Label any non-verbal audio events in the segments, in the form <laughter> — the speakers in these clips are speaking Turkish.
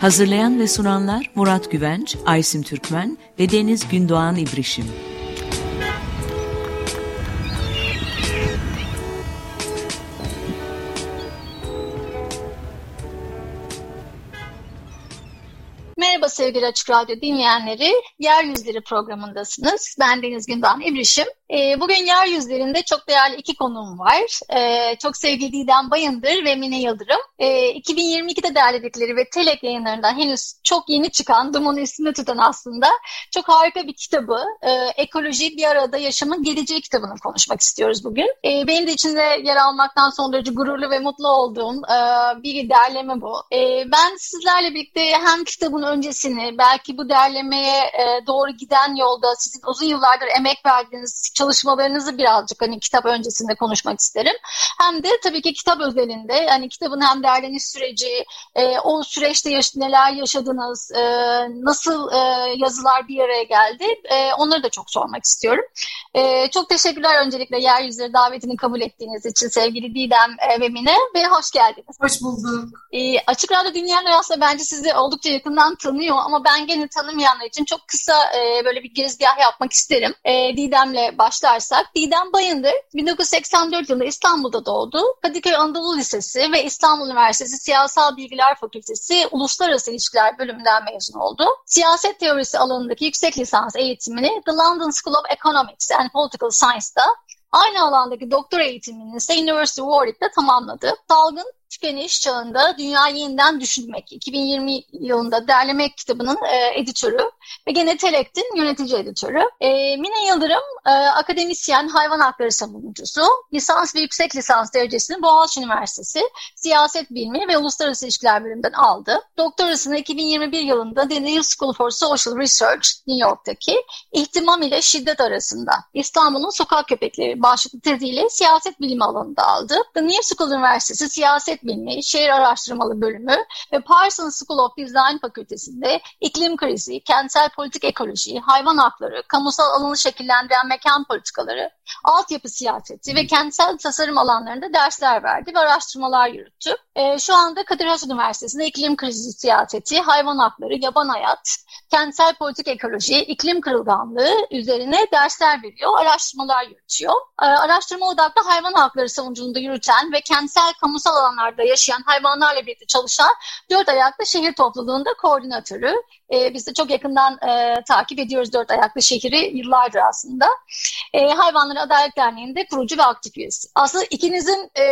Hazırlayan ve sunanlar Murat Güvenç, Aysim Türkmen ve Deniz Gündoğan İbrişim. Sevgili Açık Radyo dinleyenleri. Yeryüzleri programındasınız. Ben Deniz Gündoğan İbrişim. E, bugün yeryüzlerinde çok değerli iki konuğum var. E, çok sevgili Didem Bayındır ve Mine Yıldırım. E, 2022'de derledikleri ve Telek yayınlarından henüz çok yeni çıkan, Duman'ın ismini tutan aslında çok harika bir kitabı. E, Ekoloji Bir Arada Yaşamın Geleceği kitabını konuşmak istiyoruz bugün. E, benim de içinde yer almaktan son derece gururlu ve mutlu olduğum e, bir derleme bu. E, ben sizlerle birlikte hem kitabın öncesini, belki bu derlemeye e, doğru giden yolda sizin uzun yıllardır emek verdiğiniz çalışmalarınızı birazcık hani kitap öncesinde konuşmak isterim. Hem de tabii ki kitap özelinde hani kitabın hem derleniş süreci, e, o süreçte yaş neler yaşadınız, e, nasıl e, yazılar bir araya geldi e, onları da çok sormak istiyorum. E, çok teşekkürler öncelikle Yeryüzleri davetini kabul ettiğiniz için sevgili Didem e, ve Mine ve hoş geldiniz. Hoş bulduk. E, Açık Radyo dinleyenler aslında bence sizi oldukça yakından tanıyor ama ben gene tanımayanlar için çok kısa e, böyle bir girizgah yapmak isterim. E, Didem'le başlarsak. Didem Bayındır 1984 yılında İstanbul'da doğdu. Kadıköy Anadolu Lisesi ve İstanbul Üniversitesi Siyasal Bilgiler Fakültesi Uluslararası İlişkiler bölümünden mezun oldu. Siyaset teorisi alanındaki yüksek lisans eğitimini The London School of Economics and Political Science'da Aynı alandaki doktor eğitimini ise University of Warwick'te tamamladı. Salgın tükeniş çağında dünyayı yeniden düşünmek 2020 yılında derlemek kitabının e, editörü ve gene Telek'tin yönetici editörü. E, Mine Yıldırım e, akademisyen, hayvan hakları savunucusu, lisans ve yüksek lisans derecesini Boğaziçi Üniversitesi Siyaset Bilimi ve Uluslararası İlişkiler bölümünden aldı. Doktorasını 2021 yılında The New School for Social Research New York'taki ihtimam ile şiddet arasında İstanbul'un sokak köpekleri başlıklı teziyle siyaset bilimi alanında aldı. The New School Üniversitesi Siyaset Bilimi, Şehir Araştırmalı Bölümü ve Parsons School of Design Fakültesi'nde iklim krizi, kentsel politik ekoloji, hayvan hakları, kamusal alanı şekillendiren mekan politikaları, altyapı siyaseti ve kentsel tasarım alanlarında dersler verdi ve araştırmalar yürüttü. E, şu anda Kadir Has Üniversitesi'nde iklim krizi siyaseti, hayvan hakları, yaban hayat, kentsel politik ekoloji, iklim kırılganlığı üzerine dersler veriyor, araştırmalar yürütüyor. E, araştırma odaklı hayvan hakları savunuculuğunda yürüten ve kentsel kamusal alanlarda yaşayan hayvanlarla birlikte çalışan dört ayaklı şehir topluluğunda koordinatörü. E, biz de çok yakından e, takip ediyoruz dört ayaklı şehri yıllardır aslında. E, Hayvanları Adalet Derneği'nde kurucu ve aktif üyesi. Aslında ikinizin e,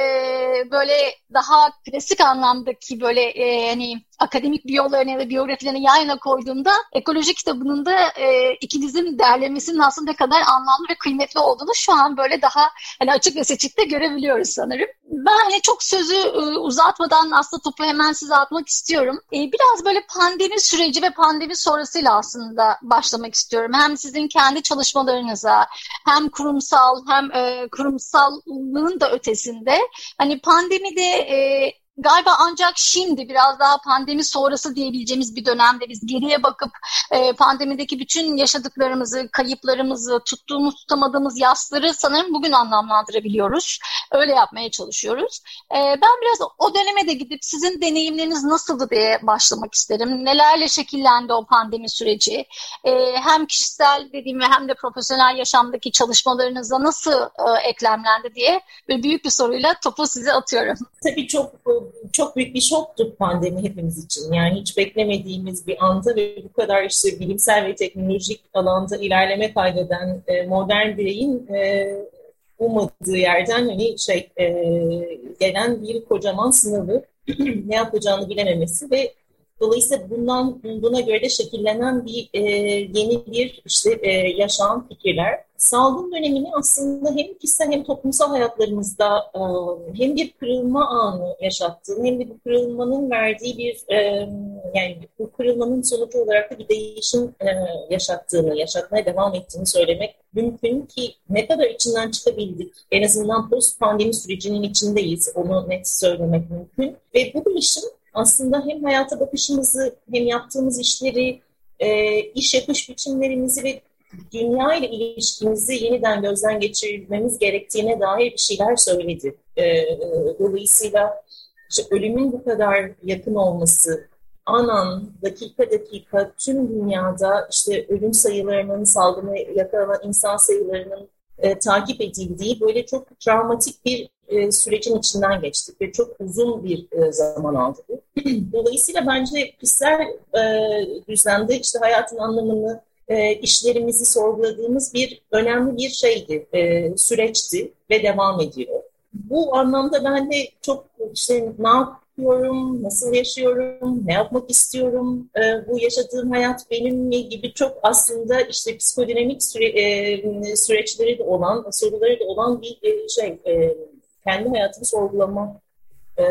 böyle daha klasik anlamdaki böyle e, hani akademik biyolarını ya da biyografilerini yan yana koyduğumda ekoloji kitabının da e, ikinizin derlemesinin aslında ne kadar anlamlı ve kıymetli olduğunu şu an böyle daha hani açık ve seçikte görebiliyoruz sanırım. Ben hani çok sözü e, uzatmadan aslında topu hemen size atmak istiyorum. E, biraz böyle pandemi süreci ve pandemi sonrasıyla aslında başlamak istiyorum. Hem sizin kendi çalışmalarınıza hem kurumsal hem e, kurumsallığın da ötesinde hani pandemide e, galiba ancak şimdi biraz daha pandemi sonrası diyebileceğimiz bir dönemde biz geriye bakıp e, pandemideki bütün yaşadıklarımızı, kayıplarımızı, tuttuğumuz tutamadığımız yasları sanırım bugün anlamlandırabiliyoruz. Öyle yapmaya çalışıyoruz. E, ben biraz o döneme de gidip sizin deneyimleriniz nasıldı diye başlamak isterim. Nelerle şekillendi o pandemi süreci? E, hem kişisel dediğim ve hem de profesyonel yaşamdaki çalışmalarınıza nasıl e, eklemlendi diye bir büyük bir soruyla topu size atıyorum. Tabii çok çok büyük bir şoktu pandemi hepimiz için. Yani hiç beklemediğimiz bir anda ve bu kadar işte bilimsel ve teknolojik alanda ilerleme kaydeden e, modern bireyin e, ummadığı yerden hani şey e, gelen bir kocaman sınavı <clears throat> ne yapacağını bilememesi ve Dolayısıyla bundan buna göre de şekillenen bir e, yeni bir işte e, yaşam fikirler. Salgın dönemini aslında hem kişisel hem toplumsal hayatlarımızda e, hem bir kırılma anı yaşattığını hem de bu kırılmanın verdiği bir e, yani bu kırılmanın sonucu olarak da bir değişim e, yaşattığını, yaşatmaya devam ettiğini söylemek mümkün ki ne kadar içinden çıkabildik. En azından post pandemi sürecinin içindeyiz. Onu net söylemek mümkün. Ve bu değişim aslında hem hayata bakışımızı hem yaptığımız işleri, e, iş yapış biçimlerimizi ve dünya ile ilişkimizi yeniden gözden geçirmemiz gerektiğine dair bir şeyler söyledi. E, dolayısıyla işte ölümün bu kadar yakın olması, anan dakika dakika tüm dünyada işte ölüm sayılarının, salgını yakalanan insan sayılarının e, takip edildiği böyle çok travmatik bir e, sürecin içinden geçtik ve çok uzun bir e, zaman aldı. <clears throat> Dolayısıyla bence kişisel e, düzlemde işte hayatın anlamını, e, işlerimizi sorguladığımız bir önemli bir şeydi, e, süreçti ve devam ediyor. Bu anlamda ben de çok işte ne yapıyorum, nasıl yaşıyorum, ne yapmak istiyorum, e, bu yaşadığım hayat benim mi gibi çok aslında işte psikodinamik süre, e, süreçleri de olan, soruları da olan bir e, şey, e, kendi hayatımı sorgulama e,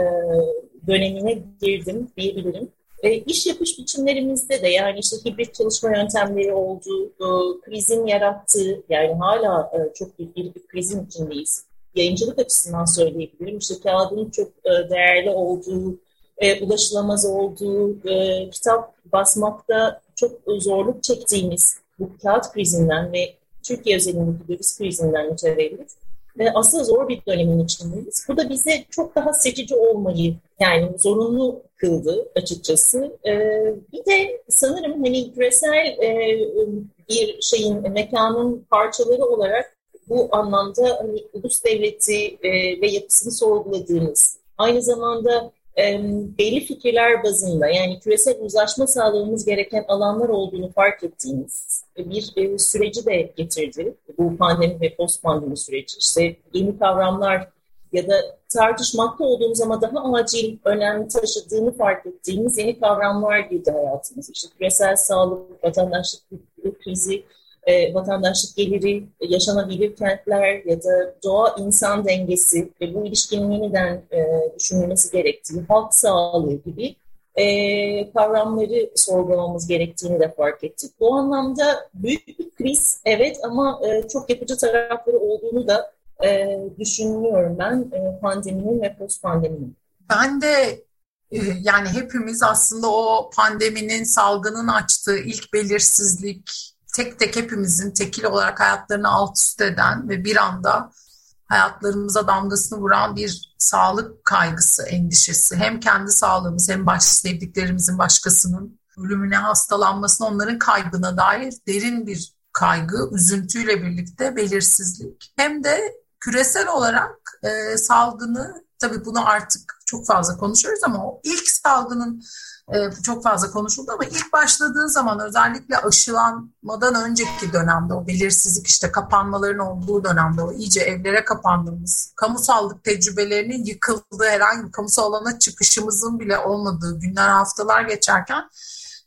dönemine girdim diyebilirim. E, iş yapış biçimlerimizde de yani işte hibrit çalışma yöntemleri oldu, e, krizin yarattığı yani hala e, çok büyük bir, bir krizin içindeyiz. Yayıncılık açısından söyleyebilirim. İşte kağıdın çok e, değerli olduğu, e, ulaşılamaz olduğu, e, kitap basmakta çok zorluk çektiğimiz bu kağıt krizinden ve Türkiye özelindeki döviz krizinden mütevellit e, aslında zor bir dönemin içindeyiz. Bu da bize çok daha seçici olmayı yani zorunlu kıldı açıkçası. E, bir de sanırım hani küresel e, bir şeyin, mekanın parçaları olarak bu anlamda hani ulus devleti e, ve yapısını sorguladığımız, aynı zamanda e, belli fikirler bazında yani küresel uzlaşma sağlamamız gereken alanlar olduğunu fark ettiğimiz bir e, süreci de getirdi. Bu pandemi ve post pandemi süreci. İşte yeni kavramlar ya da tartışmakta olduğumuz ama daha acil önem taşıdığını fark ettiğimiz yeni kavramlar girdi hayatımıza. İşte küresel sağlık, vatandaşlık krizi, e, vatandaşlık geliri, yaşanabilir kentler ya da doğa-insan dengesi ve bu ilişkinin yeniden e, düşünülmesi gerektiği, halk sağlığı gibi e, kavramları sorgulamamız gerektiğini de fark ettik. Bu anlamda büyük bir kriz evet ama e, çok yapıcı tarafları olduğunu da e, düşünüyorum ben e, pandeminin ve post pandeminin. Ben de e, yani hepimiz aslında o pandeminin salgının açtığı ilk belirsizlik tek tek hepimizin tekil olarak hayatlarını alt üst eden ve bir anda hayatlarımıza damgasını vuran bir sağlık kaygısı, endişesi. Hem kendi sağlığımız hem baş sevdiklerimizin başkasının ölümüne, hastalanmasına, onların kaybına dair derin bir kaygı, üzüntüyle birlikte belirsizlik. Hem de küresel olarak e, salgını, tabii bunu artık çok fazla konuşuyoruz ama o ilk salgının çok fazla konuşuldu ama ilk başladığı zaman özellikle aşılanmadan önceki dönemde o belirsizlik işte kapanmaların olduğu dönemde o iyice evlere kapandığımız kamusallık tecrübelerinin yıkıldığı herhangi bir kamusal alana çıkışımızın bile olmadığı günler haftalar geçerken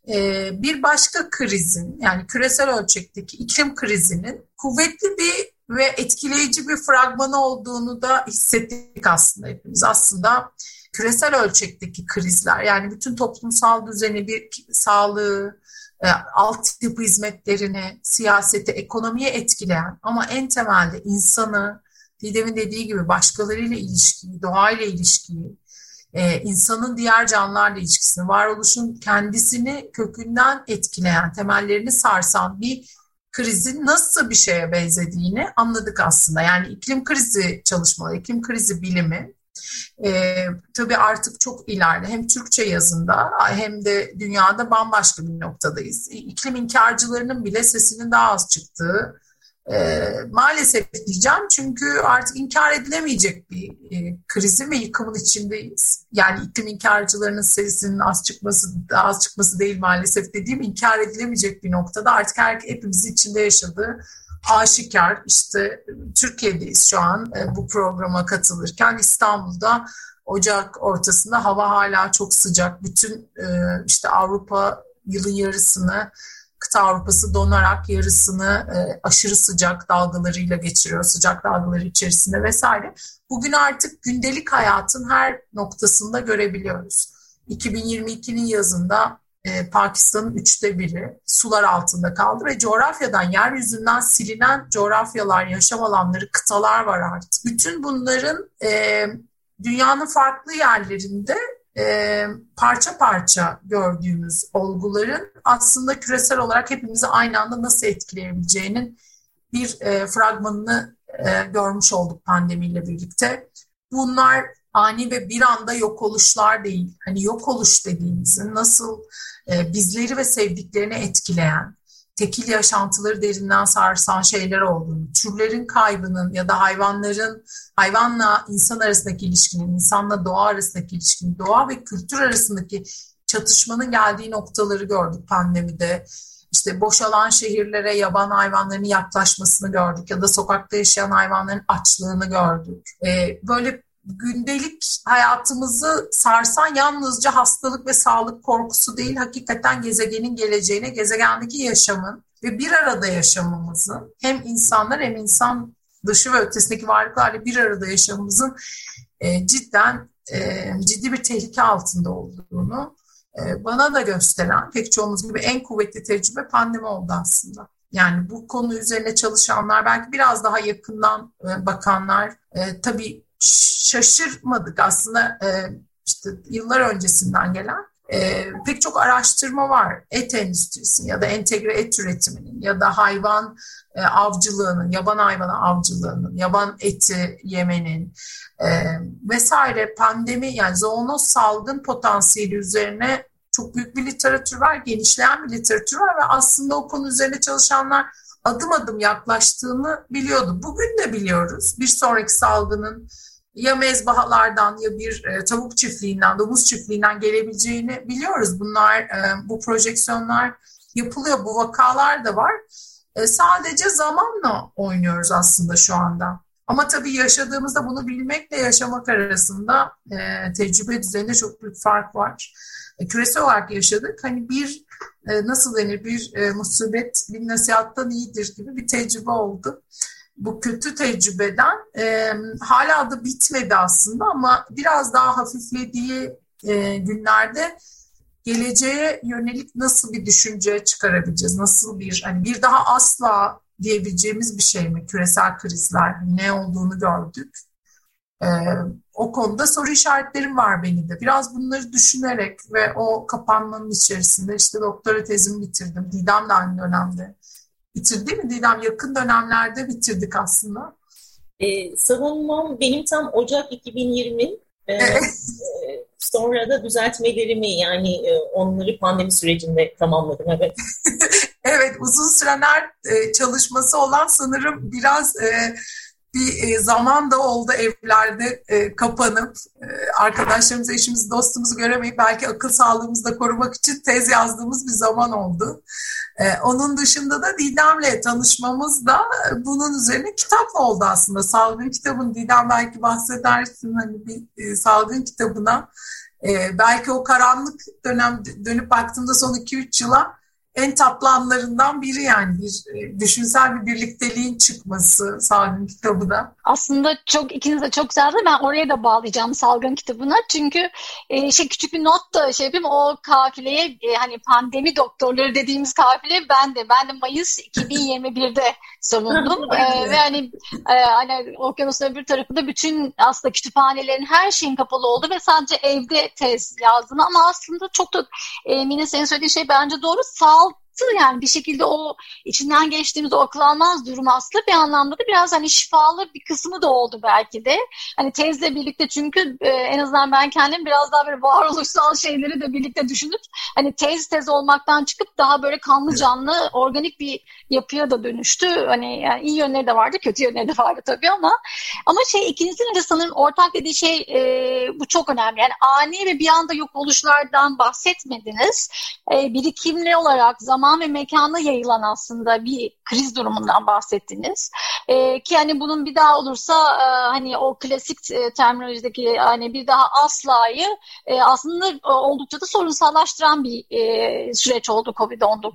e, bir başka krizin yani küresel ölçekteki iklim krizinin kuvvetli bir ve etkileyici bir fragmanı olduğunu da hissettik aslında hepimiz. Aslında küresel ölçekteki krizler yani bütün toplumsal düzeni, bir sağlığı, e, altyapı hizmetlerini, siyaseti, ekonomiye etkileyen ama en temelde insanı, Didem'in dediği gibi başkalarıyla ilişkiyi, doğayla ilişkiyi, e, insanın diğer canlılarla ilişkisini, varoluşun kendisini kökünden etkileyen, temellerini sarsan bir krizin nasıl bir şeye benzediğini anladık aslında. Yani iklim krizi çalışmaları, iklim krizi bilimi e, tabii artık çok ileride hem Türkçe yazında hem de dünyada bambaşka bir noktadayız. İklim inkarcılarının bile sesinin daha az çıktığı e, maalesef diyeceğim çünkü artık inkar edilemeyecek bir e, krizin ve yıkımın içindeyiz. Yani iklim inkarcılarının sesinin az çıkması az çıkması değil maalesef dediğim inkar edilemeyecek bir noktada artık her, hepimizin içinde yaşadığı aşikar. İşte Türkiye'deyiz şu an e, bu programa katılırken İstanbul'da Ocak ortasında hava hala çok sıcak. Bütün e, işte Avrupa yılın yarısını kıta Avrupa'sı donarak yarısını e, aşırı sıcak dalgalarıyla geçiriyor. Sıcak dalgaları içerisinde vesaire. Bugün artık gündelik hayatın her noktasında görebiliyoruz. 2022'nin yazında e, Pakistan'ın üçte biri sular altında kaldı ve coğrafyadan, yeryüzünden silinen coğrafyalar, yaşam alanları, kıtalar var artık. Bütün bunların e, dünyanın farklı yerlerinde e, parça parça gördüğümüz olguların aslında küresel olarak hepimizi aynı anda nasıl etkileyebileceğinin bir e, fragmanını e, görmüş olduk pandemiyle birlikte. Bunlar ani ve bir anda yok oluşlar değil. Hani yok oluş dediğimizin nasıl e, bizleri ve sevdiklerini etkileyen, tekil yaşantıları derinden sarsan şeyler olduğunu, türlerin kaybının ya da hayvanların, hayvanla insan arasındaki ilişkinin, insanla doğa arasındaki ilişkinin, doğa ve kültür arasındaki çatışmanın geldiği noktaları gördük pandemide. İşte boşalan şehirlere yaban hayvanların yaklaşmasını gördük ya da sokakta yaşayan hayvanların açlığını gördük. Ee, böyle gündelik hayatımızı sarsan yalnızca hastalık ve sağlık korkusu değil, hakikaten gezegenin geleceğine, gezegendeki yaşamın ve bir arada yaşamımızın hem insanlar hem insan dışı ve ötesindeki varlıklarla bir arada yaşamımızın e, cidden e, ciddi bir tehlike altında olduğunu e, bana da gösteren pek çoğumuz gibi en kuvvetli tecrübe pandemi oldu aslında. Yani bu konu üzerine çalışanlar, belki biraz daha yakından e, bakanlar, e, tabii şaşırmadık aslında e, işte yıllar öncesinden gelen e, pek çok araştırma var. Et endüstrisinin ya da entegre et üretiminin ya da hayvan e, avcılığının, yaban hayvanı avcılığının, yaban eti yemenin e, vesaire pandemi yani zoonoz salgın potansiyeli üzerine çok büyük bir literatür var, genişleyen bir literatür var ve aslında o konu üzerine çalışanlar adım adım yaklaştığını biliyordu. Bugün de biliyoruz. Bir sonraki salgının ya mezbahalardan ya bir e, tavuk çiftliğinden, domuz çiftliğinden gelebileceğini biliyoruz. Bunlar, e, bu projeksiyonlar yapılıyor, bu vakalar da var. E, sadece zamanla oynuyoruz aslında şu anda. Ama tabii yaşadığımızda bunu bilmekle yaşamak arasında tecrübe düzeyinde çok büyük fark var. Küresel olarak yaşadık. Hani bir e, nasıl denir bir e, musibet bir nasihattan iyidir gibi bir tecrübe oldu bu kötü tecrübeden e, hala da bitmedi aslında ama biraz daha hafiflediği e, günlerde geleceğe yönelik nasıl bir düşünce çıkarabileceğiz? Nasıl bir hani bir daha asla diyebileceğimiz bir şey mi küresel krizler ne olduğunu gördük. Ee, o konuda soru işaretlerim var benim de. Biraz bunları düşünerek ve o kapanmanın içerisinde işte doktora tezimi bitirdim. Didem de aynı dönemde bitirdi mi Didem? Yakın dönemlerde bitirdik aslında. Ee, savunmam benim tam Ocak 2020 ee, evet. e, sonra da düzeltmelerimi yani e, onları pandemi sürecinde tamamladım evet. <laughs> evet uzun sürenler e, çalışması olan sanırım biraz e, bir e, zaman da oldu evlerde e, kapanıp e, arkadaşlarımızı, eşimizi, dostumuzu göremeyip belki akıl sağlığımızı da korumak için tez yazdığımız bir zaman oldu. Onun dışında da Didem'le tanışmamız da bunun üzerine kitap oldu aslında. Salgın kitabın Didem belki bahsedersin hani bir salgın kitabına. Belki o karanlık dönem dönüp baktığımda son 2-3 yıla en tatlı anlarından biri yani bir e, düşünsel bir birlikteliğin çıkması Salgın kitabı da. Aslında çok ikiniz de çok güzeldi. Ben oraya da bağlayacağım Salgın kitabına. Çünkü e, şey küçük bir not da şey yapayım. O kafileye e, hani pandemi doktorları dediğimiz kafile ben de ben de Mayıs 2021'de <laughs> savundum. e, ve hani e, hani okyanusun öbür tarafında bütün aslında kütüphanelerin her şeyin kapalı oldu ve sadece evde tez yazdım. Ama aslında çok da e, Mine senin söylediğin şey bence doğru. Sağ yani bir şekilde o içinden geçtiğimiz o akıl almaz durum aslında bir anlamda da biraz hani şifalı bir kısmı da oldu belki de. Hani tezle birlikte çünkü e, en azından ben kendim biraz daha böyle varoluşsal şeyleri de birlikte düşünüp hani tez tez olmaktan çıkıp daha böyle kanlı canlı organik bir yapıya da dönüştü. Hani yani iyi yönleri de vardı, kötü yönleri de vardı tabii ama ama şey ikinizin de sanırım ortak dediği şey e, bu çok önemli. Yani ani ve bir anda yok oluşlardan bahsetmediniz. E, birikimli olarak zaman ve mekana yayılan aslında bir kriz durumundan bahsettiniz. E, ki hani bunun bir daha olursa e, hani o klasik e, terminolojideki hani bir daha aslayı e, aslında e, oldukça da sorunsallaştıran bir e, süreç oldu Covid-19.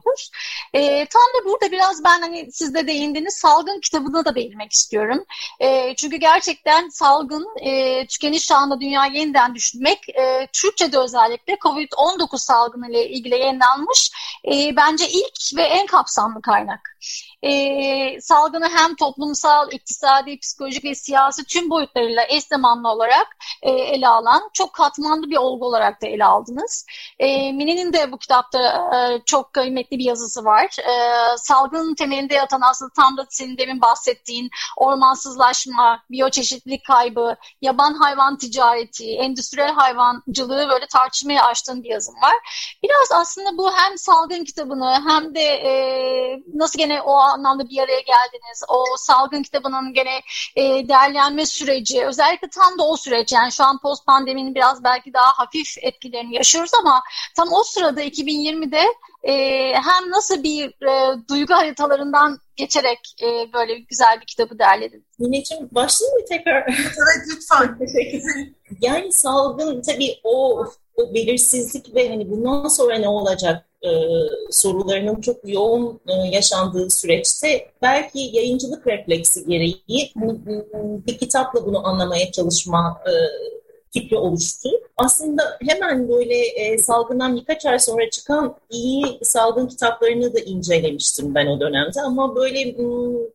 E, tam da burada biraz ben hani siz de değindiniz salgın kitabına da değinmek istiyorum. E, çünkü gerçekten salgın e, tükeniş çağında dünya yeniden düşünmek e, Türkçe'de özellikle Covid-19 salgını ile ilgili yayınlanmış e, bence ilk ve en kapsamlı kaynak e, salgını hem toplumsal, iktisadi, psikolojik ve siyasi tüm boyutlarıyla eş zamanlı olarak e, ele alan çok katmanlı bir olgu olarak da ele aldınız. E, Mine'nin de bu kitapta e, çok kıymetli bir yazısı var. E, salgının temelinde yatan aslında tam da senin demin bahsettiğin ormansızlaşma, biyoçeşitlilik kaybı, yaban hayvan ticareti, endüstriyel hayvancılığı böyle tartışmaya açtığın bir yazım var. Biraz aslında bu hem salgın kitabını hem de e, nasıl gene o anlamda bir araya geldiniz. O salgın kitabının gene e, değerlenme süreci özellikle tam da o süreç yani şu an post pandeminin biraz belki daha hafif etkilerini yaşıyoruz ama tam o sırada 2020'de e, hem nasıl bir e, duygu haritalarından geçerek e, böyle güzel bir kitabı derledin. Mineciğim başlayayım mı tekrar? Evet lütfen. yani salgın tabii o, o belirsizlik ve hani bundan sonra ne olacak e, sorularının çok yoğun e, yaşandığı süreçte belki yayıncılık refleksi gereği bir kitapla bunu anlamaya çalışma e, fikri oluştu. Aslında hemen böyle e, salgından birkaç ay sonra çıkan iyi salgın kitaplarını da incelemiştim ben o dönemde ama böyle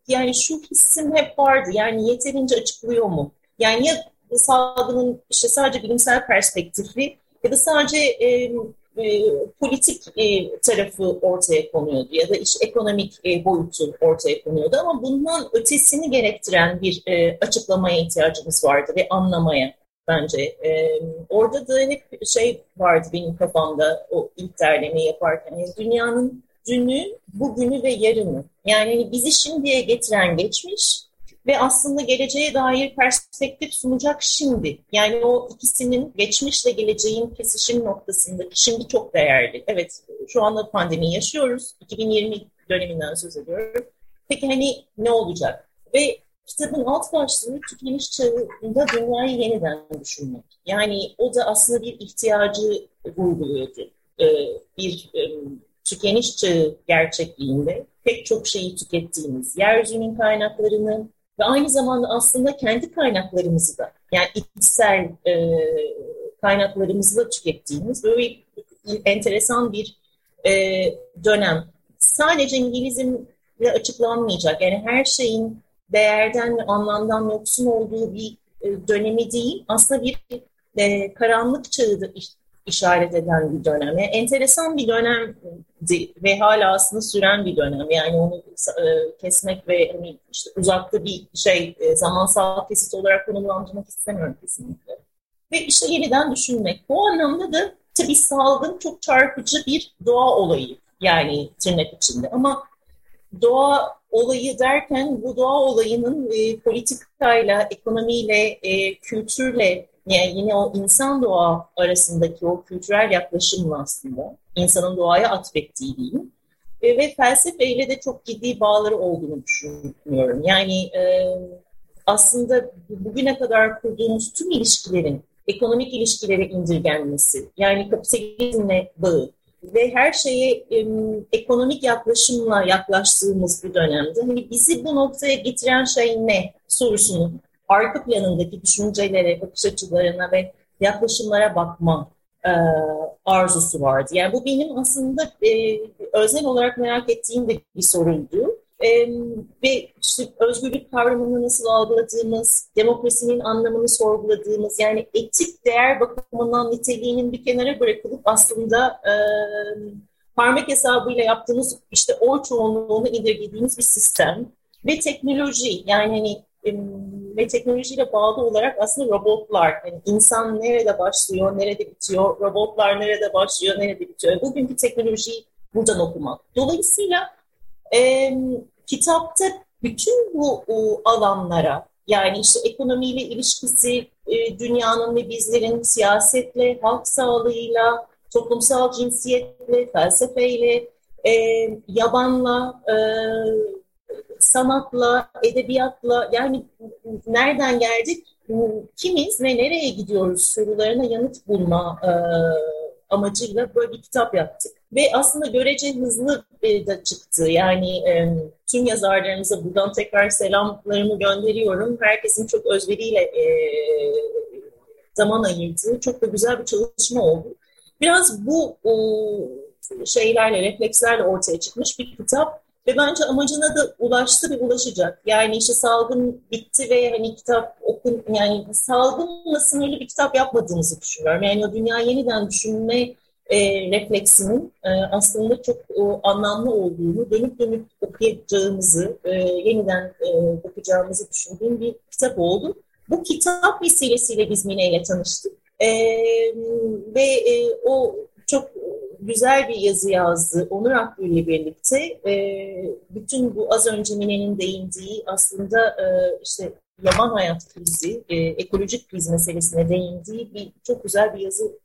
yani şu hissim hep vardı yani yeterince açıklıyor mu? Yani ya salgının işte sadece bilimsel perspektifi ya da sadece e, e, politik e, tarafı ortaya konuyordu ya da iş ekonomik e, boyutu ortaya konuyordu ama bundan ötesini gerektiren bir e, açıklamaya ihtiyacımız vardı ve anlamaya bence. E, orada da hep şey vardı benim kafamda o ilk derlemeyi yaparken. Yani dünyanın dünü, bugünü ve yarını. Yani hani bizi şimdiye getiren geçmiş, ve aslında geleceğe dair perspektif sunacak şimdi. Yani o ikisinin geçmişle geleceğin kesişim noktasındaki şimdi çok değerli. Evet şu anda pandemi yaşıyoruz. 2020 döneminden söz ediyorum. Peki hani ne olacak? Ve kitabın alt başlığı tükeniş çağında dünyayı yeniden düşünmek. Yani o da aslında bir ihtiyacı vurguluyordu. Ee, bir e, tükeniş çağı gerçekliğinde pek çok şeyi tükettiğimiz, yeryüzünün kaynaklarını, ve aynı zamanda aslında kendi kaynaklarımızı da yani içsel e, kaynaklarımızı da tükettiğimiz böyle enteresan bir e, dönem. Sadece İngilizmle açıklanmayacak yani her şeyin değerden ve anlamdan yoksun olduğu bir e, dönemi değil aslında bir e, karanlık çağı da işaret eden bir dönem. Yani enteresan bir dönemdi ve hala aslında süren bir dönem. Yani onu e, kesmek ve hani işte uzakta bir şey e, zamansal kesit olarak konumlandırmak istemiyorum kesinlikle. Ve işte yeniden düşünmek. Bu anlamda da tabii salgın çok çarpıcı bir doğa olayı. Yani tırnak içinde ama doğa olayı derken bu doğa olayının e, politikayla, ekonomiyle, e, kültürle yani yine o insan doğa arasındaki o kültürel yaklaşımla aslında insanın doğaya atfettiği diyeyim. E, ve felsefeyle de çok ciddi bağları olduğunu düşünüyorum. Yani e, aslında bugüne kadar kurduğumuz tüm ilişkilerin ekonomik ilişkilere indirgenmesi, yani kapitalizmle bağı ve her şeye e, ekonomik yaklaşımla yaklaştığımız bu dönemde hani bizi bu noktaya getiren şey ne sorusunu arka planındaki düşüncelere, bakış açılarına ve yaklaşımlara bakma e, arzusu vardı. Yani bu benim aslında e, özel olarak merak ettiğim de bir soruydu. E, ve işte özgürlük kavramını nasıl algıladığımız, demokrasinin anlamını sorguladığımız, yani etik değer bakımından niteliğinin bir kenara bırakılıp aslında e, parmak hesabıyla yaptığımız işte oy çoğunluğunu indirgediğimiz bir sistem ve teknoloji yani hani ve teknolojiyle bağlı olarak aslında robotlar, yani insan nerede başlıyor, nerede bitiyor, robotlar nerede başlıyor, nerede bitiyor. Bugünkü teknolojiyi buradan okumak. Dolayısıyla e, kitapta bütün bu o, alanlara, yani işte ekonomiyle ilişkisi, e, dünyanın ve bizlerin siyasetle, halk sağlığıyla, toplumsal cinsiyetle, felsefeyle, e, yabanla, e, sanatla, edebiyatla yani nereden geldik, kimiz ve nereye gidiyoruz sorularına yanıt bulma e, amacıyla böyle bir kitap yaptık. Ve aslında görece hızlı e, da çıktı. Yani e, tüm yazarlarımıza buradan tekrar selamlarımı gönderiyorum. Herkesin çok özveriyle e, zaman ayırdığı çok da güzel bir çalışma oldu. Biraz bu e, şeylerle, reflekslerle ortaya çıkmış bir kitap. Ve bence amacına da ulaştı ve ulaşacak. Yani işte salgın bitti ve hani kitap okun yani salgınla sınırlı bir kitap yapmadığımızı düşünüyorum. Yani o dünya yeniden düşünme e, refleksinin e, aslında çok e, anlamlı olduğunu, dönüp dönüp okuyacağımızı, e, yeniden e, okuyacağımızı düşündüğüm bir kitap oldu. Bu kitap vesilesiyle biz Mine ile tanıştık. E, ve e, o çok güzel bir yazı yazdı Onur Akgül ile birlikte. E, bütün bu az önce Mine'nin değindiği aslında e, işte yaban hayat krizi, e, ekolojik kriz meselesine değindiği bir çok güzel bir yazı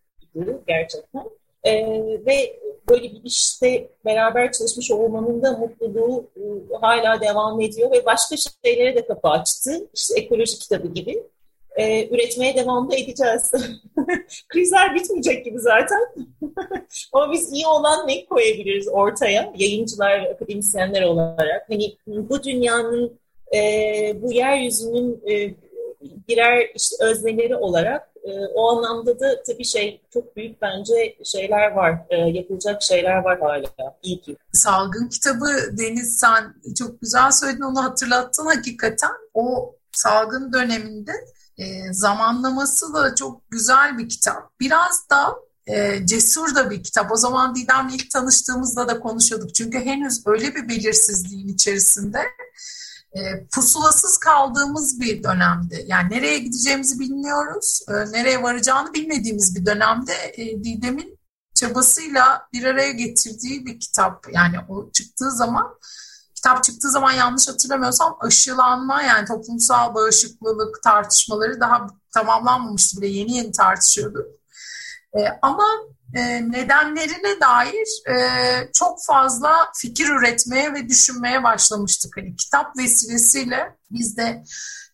gerçekten. E, ve böyle bir işte beraber çalışmış olmanın da mutluluğu e, hala devam ediyor ve başka şeylere de kapı açtı. İşte ekoloji kitabı gibi. E, üretmeye devam da edeceğiz. <laughs> Krizler bitmeyecek gibi zaten. <laughs> Ama biz iyi olan ne koyabiliriz ortaya yayıncılar, akademisyenler olarak? Hani bu dünyanın, e, bu yeryüzünün e, birer işte özneleri olarak e, o anlamda da tabii şey çok büyük bence şeyler var, e, yapılacak şeyler var hala. İyi ki. Salgın kitabı Deniz sen çok güzel söyledin onu hatırlattın hakikaten. O salgın döneminde e, zamanlaması da çok güzel bir kitap. Biraz da e, cesur da bir kitap. O zaman Didem'le ilk tanıştığımızda da konuşuyorduk. Çünkü henüz öyle bir belirsizliğin içerisinde e, pusulasız kaldığımız bir dönemde. Yani nereye gideceğimizi bilmiyoruz, e, nereye varacağını bilmediğimiz bir dönemde e, Didem'in çabasıyla bir araya getirdiği bir kitap. Yani o çıktığı zaman kitap çıktığı zaman yanlış hatırlamıyorsam aşılanma yani toplumsal bağışıklılık tartışmaları daha tamamlanmamıştı bile yeni yeni tartışıyorduk. E, ama e, nedenlerine dair e, çok fazla fikir üretmeye ve düşünmeye başlamıştık. Hani kitap vesilesiyle biz de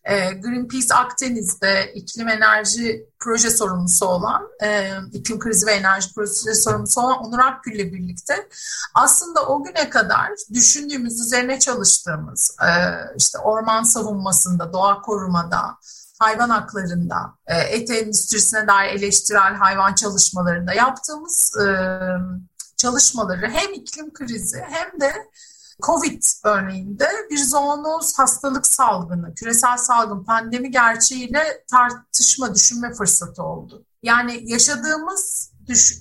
e, Greenpeace Akdeniz'de iklim enerji proje sorumlusu olan, e, iklim krizi ve enerji projesi sorumlusu olan Onur Akgül birlikte aslında o güne kadar düşündüğümüz, üzerine çalıştığımız, e, işte orman savunmasında, doğa korumada, hayvan haklarında, e, et endüstrisine dair eleştirel hayvan çalışmalarında yaptığımız çalışmaları hem iklim krizi hem de Covid örneğinde bir zoonoz hastalık salgını, küresel salgın, pandemi gerçeğiyle tartışma, düşünme fırsatı oldu. Yani yaşadığımız düş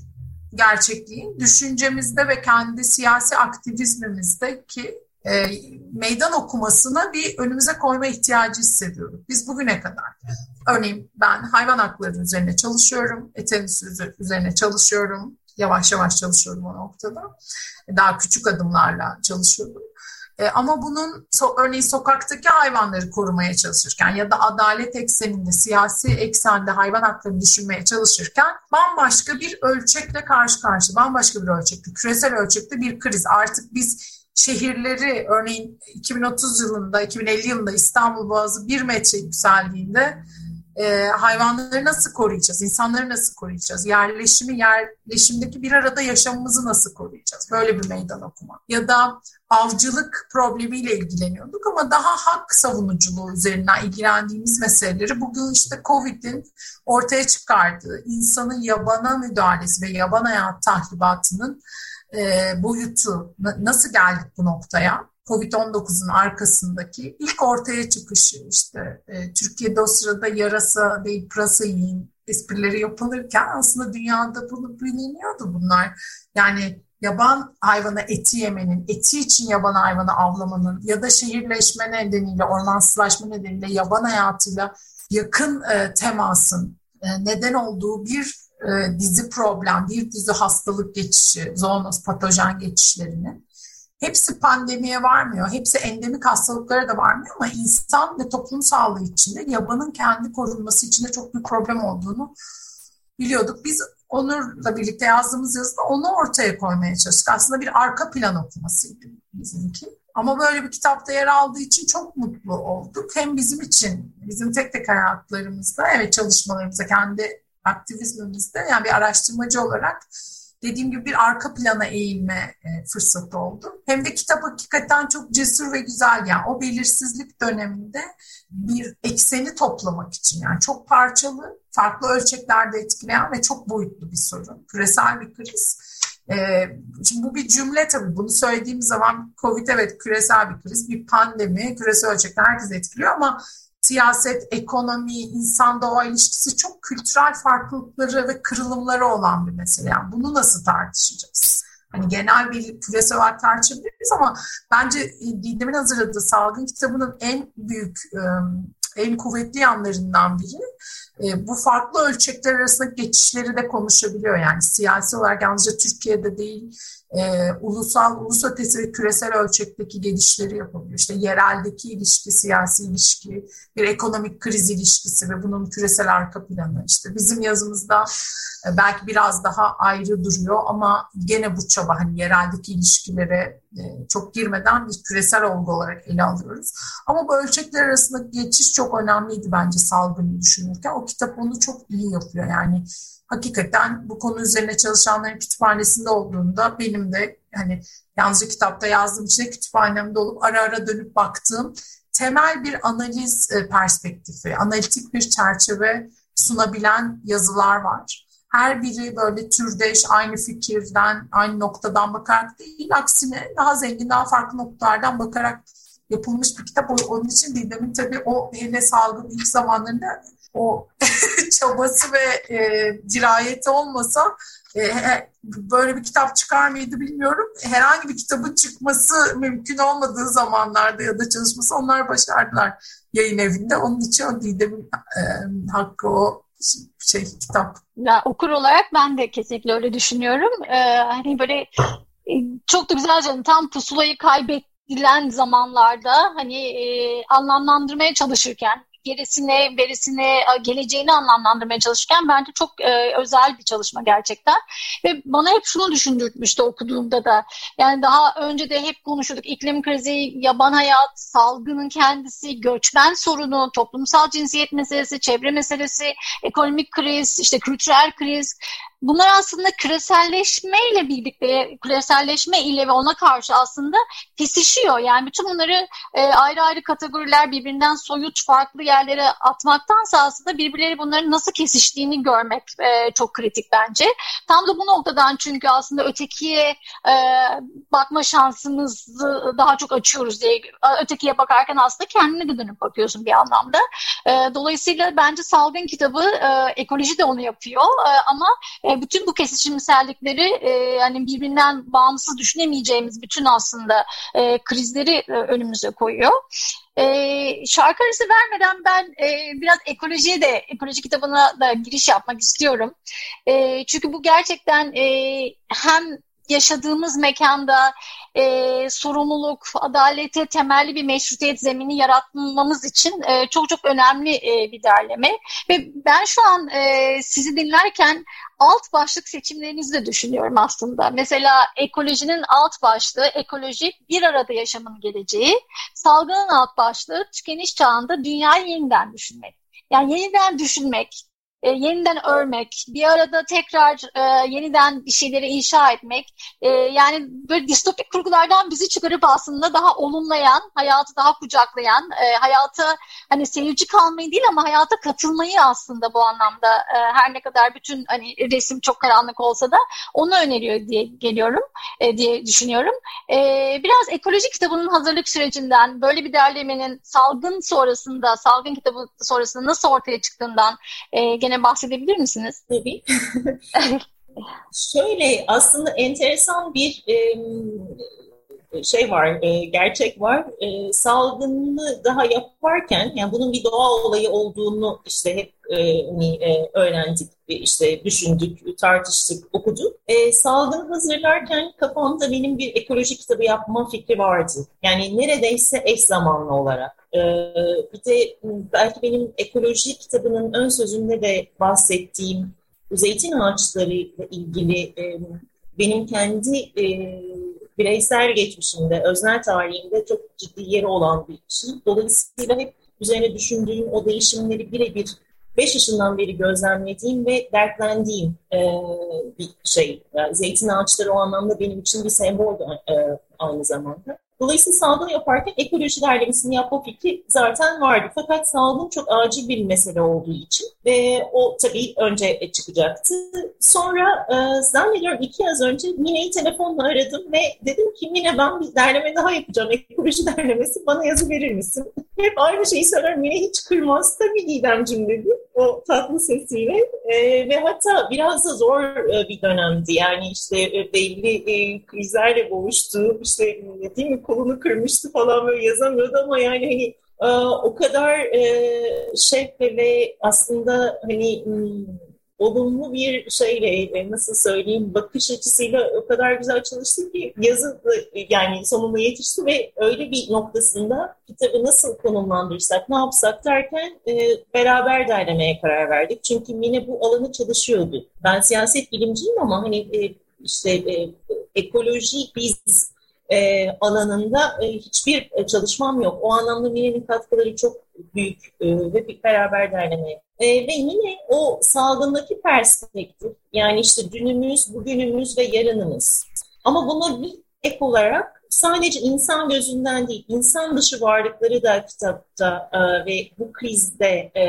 gerçekliğin düşüncemizde ve kendi siyasi aktivizmimizde ki e, meydan okumasına bir önümüze koyma ihtiyacı hissediyoruz. Biz bugüne kadar. Örneğin ben hayvan hakları üzerine çalışıyorum, et üzerine çalışıyorum, yavaş yavaş çalışıyorum o noktada. Daha küçük adımlarla çalışıyordum. E, ama bunun örneğin sokaktaki hayvanları korumaya çalışırken ya da adalet ekseninde, siyasi eksende hayvan haklarını düşünmeye çalışırken bambaşka bir ölçekle karşı karşı, bambaşka bir ölçekte, küresel ölçekte bir kriz. Artık biz şehirleri örneğin 2030 yılında, 2050 yılında İstanbul Boğazı bir metre yükseldiğinde e, hayvanları nasıl koruyacağız, insanları nasıl koruyacağız, yerleşimi, yerleşimdeki bir arada yaşamımızı nasıl koruyacağız? Böyle bir meydan okuma. Ya da avcılık problemiyle ilgileniyorduk ama daha hak savunuculuğu üzerinden ilgilendiğimiz meseleleri bugün işte COVID'in ortaya çıkardığı insanın yabana müdahalesi ve yaban hayat tahribatının e, boyutu nasıl geldik bu noktaya? Covid-19'un arkasındaki ilk ortaya çıkışı işte e, Türkiye'de o sırada yarasa değil pırasa yiyin esprileri yapılırken aslında dünyada bunu biliniyordu bunlar. Yani yaban hayvanı eti yemenin, eti için yaban hayvanı avlamanın ya da şehirleşme nedeniyle, ormansızlaşma nedeniyle yaban hayatıyla yakın e, temasın e, neden olduğu bir e, dizi problem, bir dizi hastalık geçişi, zoonoz patojen geçişlerinin hepsi pandemiye varmıyor. Hepsi endemik hastalıklara da varmıyor ama insan ve toplum sağlığı içinde yabanın kendi korunması içinde çok büyük problem olduğunu biliyorduk. Biz Onur'la birlikte yazdığımız yazıda onu ortaya koymaya çalıştık. Aslında bir arka plan okumasıydı bizimki. Ama böyle bir kitapta yer aldığı için çok mutlu olduk. Hem bizim için, bizim tek tek hayatlarımızda, evet çalışmalarımızda, kendi aktivizmimizde yani bir araştırmacı olarak dediğim gibi bir arka plana eğilme e, fırsatı oldu. Hem de kitap hakikaten çok cesur ve güzel yani o belirsizlik döneminde bir ekseni toplamak için yani çok parçalı, farklı ölçeklerde etkileyen ve çok boyutlu bir sorun. Küresel bir kriz. Ee, şimdi bu bir cümle tabii. Bunu söylediğim zaman Covid evet küresel bir kriz, bir pandemi, küresel ölçekte herkes etkiliyor ama siyaset, ekonomi, insan doğa ilişkisi çok kültürel farklılıkları ve kırılımları olan bir mesele. Yani bunu nasıl tartışacağız? Hani genel bir küresel olarak tartışabiliriz ama bence Didem'in hazırladığı salgın kitabının en büyük, en kuvvetli yanlarından biri bu farklı ölçekler arasında geçişleri de konuşabiliyor. Yani siyasi olarak yalnızca Türkiye'de değil, e, ulusal, ulus ötesi ve küresel ölçekteki gelişleri yapabiliyor. İşte yereldeki ilişki, siyasi ilişki, bir ekonomik kriz ilişkisi ve bunun küresel arka planı. İşte bizim yazımızda e, belki biraz daha ayrı duruyor ama gene bu çaba hani yereldeki ilişkilere çok girmeden bir küresel olgu olarak ele alıyoruz. Ama bu ölçekler arasında geçiş çok önemliydi bence salgını düşünürken. O kitap onu çok iyi yapıyor. Yani hakikaten bu konu üzerine çalışanların kütüphanesinde olduğunda benim de hani yalnızca kitapta yazdığım için kütüphanemde olup ara ara dönüp baktığım temel bir analiz e, perspektifi, analitik bir çerçeve sunabilen yazılar var. Her biri böyle türdeş, aynı fikirden, aynı noktadan bakarak değil, aksine daha zengin, daha farklı noktalardan bakarak yapılmış bir kitap. Onun için Didem'in tabii o hele salgın ilk zamanlarında o <laughs> çabası ve e, dirayeti olmasa e, böyle bir kitap çıkar mıydı bilmiyorum. Herhangi bir kitabın çıkması mümkün olmadığı zamanlarda ya da çalışması onlar başardılar yayın evinde. Onun için o Didem'in e, hakkı o şey kitap. Ya, okur olarak ben de kesinlikle öyle düşünüyorum. Ee, hani böyle e, çok da güzel canım tam pusulayı kaybedilen zamanlarda hani e, anlamlandırmaya çalışırken gerisini, verisini, geleceğini anlamlandırmaya çalışırken bence çok e, özel bir çalışma gerçekten. Ve bana hep şunu düşündürtmüştü okuduğumda da. Yani daha önce de hep konuşuyorduk. İklim krizi, yaban hayat, salgının kendisi, göçmen sorunu, toplumsal cinsiyet meselesi, çevre meselesi, ekonomik kriz, işte kültürel kriz. Bunlar aslında küreselleşme ile birlikte, küreselleşme ile ve ona karşı aslında kesişiyor. Yani bütün bunları e, ayrı ayrı kategoriler birbirinden soyut farklı yerlere atmaktansa aslında birbirleri bunların nasıl kesiştiğini görmek e, çok kritik bence. Tam da bu noktadan çünkü aslında ötekiye e, bakma şansımızı daha çok açıyoruz diye. Ötekiye bakarken aslında kendine de dönüp bakıyorsun bir anlamda. E, dolayısıyla bence Salgın kitabı e, ekoloji de onu yapıyor e, ama e, bütün bu kesişimsellikleri e, yani birbirinden bağımsız düşünemeyeceğimiz bütün aslında e, krizleri e, önümüze koyuyor. E, şarkı arası vermeden ben e, biraz ekolojiye de, ekoloji kitabına da giriş yapmak istiyorum. E, çünkü bu gerçekten e, hem yaşadığımız mekanda e, sorumluluk, adalete temelli bir meşrutiyet zemini yaratmamız için e, çok çok önemli e, bir derleme. Ve ben şu an e, sizi dinlerken alt başlık seçimlerinizi de düşünüyorum aslında. Mesela ekolojinin alt başlığı ekoloji bir arada yaşamın geleceği, salgının alt başlığı tükeniş çağında dünyayı yeniden düşünmek. Yani yeniden düşünmek, e, yeniden örmek, bir arada tekrar e, yeniden bir şeyleri inşa etmek, e, yani böyle distopik kurgulardan bizi çıkarıp aslında daha olumlayan, hayatı daha kucaklayan, e, hayatı hani seyirci kalmayı değil ama hayata katılmayı aslında bu anlamda e, her ne kadar bütün hani resim çok karanlık olsa da onu öneriyor diye geliyorum, e, diye düşünüyorum. E, biraz ekoloji kitabının hazırlık sürecinden, böyle bir derlemenin salgın sonrasında, salgın kitabı sonrasında nasıl ortaya çıktığından e, gene bahsedebilir misiniz? Tabii. <laughs> Şöyle aslında enteresan bir e, şey var, e, gerçek var. E, salgını daha yaparken, yani bunun bir doğa olayı olduğunu işte hep hani, öğrendik, işte düşündük, tartıştık, okuduk. salgını hazırlarken kafamda benim bir ekoloji kitabı yapma fikri vardı. Yani neredeyse eş zamanlı olarak. Bir de belki benim ekoloji kitabının ön sözünde de bahsettiğim zeytin ağaçları ile ilgili benim kendi bireysel geçmişimde, öznel tarihimde çok ciddi yeri olan bir şey. Dolayısıyla hep üzerine düşündüğüm o değişimleri birebir 5 yaşından beri gözlemlediğim ve dertlendiğim e, bir şey. Yani zeytin ağaçları o anlamda benim için bir sembol e, aynı zamanda. Dolayısıyla salgın yaparken ekoloji derlemesini yapma fikri zaten vardı. Fakat salgın çok acil bir mesele olduğu için ve o tabii önce çıkacaktı. Sonra e, zannediyorum iki yaz önce Mine'yi telefonla aradım ve dedim ki Mine ben bir derleme daha yapacağım. Ekoloji <laughs> derlemesi bana yazı verir misin? Hep aynı şeyi söylerim. Mine hiç kırmaz. Tabii Didemciğim dedi o tatlı sesiyle. E, ve hatta biraz da zor e, bir dönemdi. Yani işte e, belli e, krizlerle boğuştu. İşte değil mi kolunu kırmıştı falan böyle yazamıyordu ama yani hani e, o kadar e, şef ve aslında hani hmm, olumlu bir şeyle e, nasıl söyleyeyim bakış açısıyla o kadar güzel çalıştı ki yazı yani sonuna yetişti ve öyle bir noktasında kitabı nasıl konumlandırsak ne yapsak derken e, beraber derlemeye karar verdik. Çünkü Mine bu alanı çalışıyordu. Ben siyaset bilimciyim ama hani e, işte e, ekoloji biz e, alanında e, hiçbir e, çalışmam yok. O anlamda Mine'nin katkıları çok büyük e, bir beraber derlemeye. E, ve yine o salgındaki perspektif, yani işte dünümüz, bugünümüz ve yarınımız. Ama bunu bir ek olarak sadece insan gözünden değil, insan dışı varlıkları da kitapta e, ve bu krizde e,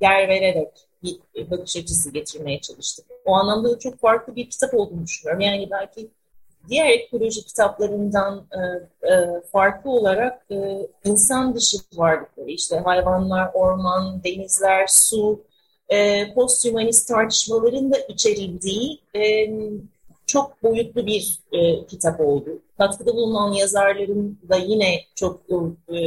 yer vererek bir bakış açısı getirmeye çalıştık. O anlamda da çok farklı bir kitap olduğunu düşünüyorum. Yani belki diğer ekoloji kitaplarından e, e, farklı olarak e, insan dışı varlıkları, işte hayvanlar, orman, denizler, su, e, posthumanist tartışmaların da içerildiği e, çok boyutlu bir e, kitap oldu. Katkıda bulunan yazarların da yine çok e,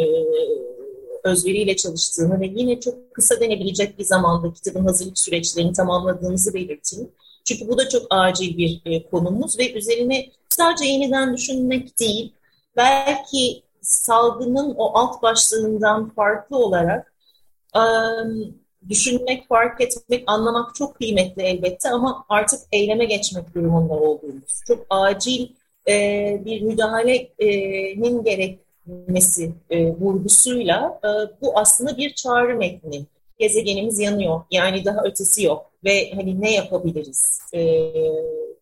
özveriyle çalıştığını ve yine çok kısa denebilecek bir zamanda kitabın hazırlık süreçlerini tamamladığımızı belirteyim. Çünkü bu da çok acil bir e, konumuz ve üzerine sadece yeniden düşünmek değil, belki salgının o alt başlığından farklı olarak düşünmek, fark etmek, anlamak çok kıymetli elbette ama artık eyleme geçmek durumunda olduğumuz, çok acil bir müdahalenin gerekmesi vurgusuyla bu aslında bir çağrı metni. Gezegenimiz yanıyor, yani daha ötesi yok ve hani ne yapabiliriz?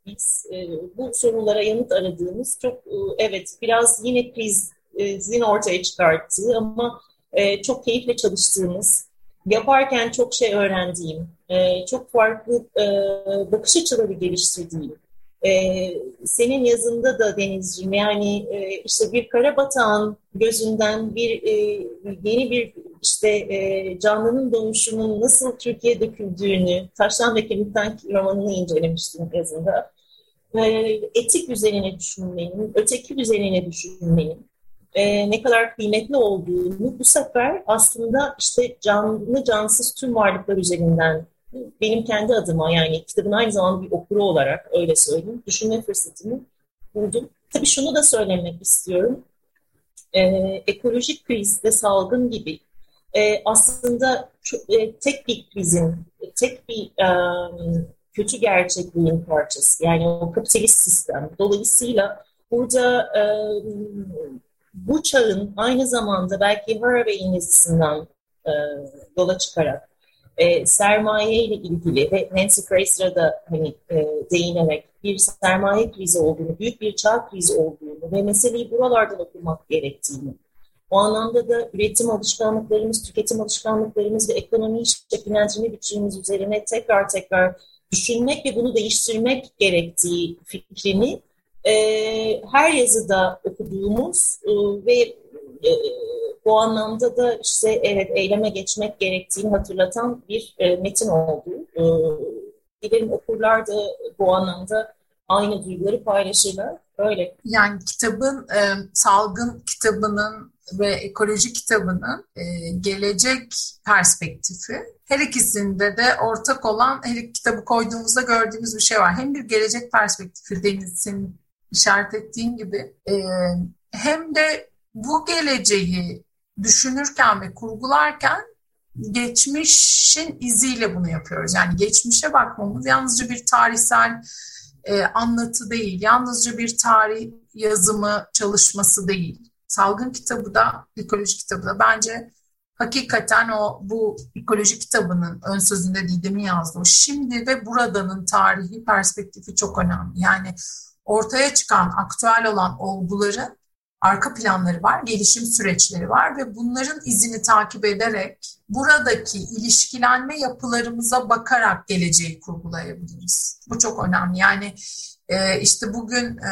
E, biz e, bu sorulara yanıt aradığımız çok e, evet biraz yine krizin ortaya çıkarttığı ama e, çok keyifle çalıştığımız, yaparken çok şey öğrendiğim, e, çok farklı e, bakış açıları geliştirdiğim, ee, senin yazında da Denizciğim yani e, işte bir karabatağın gözünden bir e, yeni bir işte e, canlının doğuşunun nasıl Türkiye döküldüğünü Taştan ve Kemikten romanını incelemiştim yazında. E, etik üzerine düşünmenin, öteki üzerine düşünmenin e, ne kadar kıymetli olduğunu bu sefer aslında işte canlı cansız tüm varlıklar üzerinden benim kendi adıma yani kitabın aynı zamanda bir okuru olarak öyle söyleyeyim düşünme fırsatını buldum. Tabii şunu da söylemek istiyorum. Ee, ekolojik kriz ve salgın gibi e, aslında e, tek bir krizin, tek bir e, kötü gerçekliğin parçası. Yani o kapitalist sistem. Dolayısıyla burada e, bu çağın aynı zamanda belki Haraway'in yazısından e, yola çıkarak e, sermaye ile ilgili ve Nancy Fraser'a da hani e, değinerek bir sermaye krizi olduğunu, büyük bir çağ krizi olduğunu ve meseleyi buralardan okumak gerektiğini, o anlamda da üretim alışkanlıklarımız, tüketim alışkanlıklarımız ve ekonomiyi şekillendirme biçimimiz üzerine tekrar tekrar düşünmek ve bunu değiştirmek gerektiği fikrini e, her yazıda okuduğumuz e, ve e, bu anlamda da işte evet eyleme geçmek gerektiğini hatırlatan bir e, metin oldu. E, dilerim okurlar da bu anlamda aynı duyguları paylaşırlar. Öyle. Yani kitabın, e, salgın kitabının ve ekoloji kitabının e, gelecek perspektifi her ikisinde de ortak olan her iki kitabı koyduğumuzda gördüğümüz bir şey var. Hem bir gelecek perspektifi Deniz'in işaret ettiğin gibi e, hem de bu geleceği düşünürken ve kurgularken geçmişin iziyle bunu yapıyoruz. Yani geçmişe bakmamız yalnızca bir tarihsel e, anlatı değil, yalnızca bir tarih yazımı çalışması değil. Salgın kitabı da, ekoloji kitabı da bence hakikaten o bu ekoloji kitabının ön sözünde Didem'in yazdığı şimdi ve buradanın tarihi perspektifi çok önemli. Yani ortaya çıkan aktüel olan olguların arka planları var, gelişim süreçleri var ve bunların izini takip ederek buradaki ilişkilenme yapılarımıza bakarak geleceği kurgulayabiliriz. Bu çok önemli. Yani e, işte bugün e,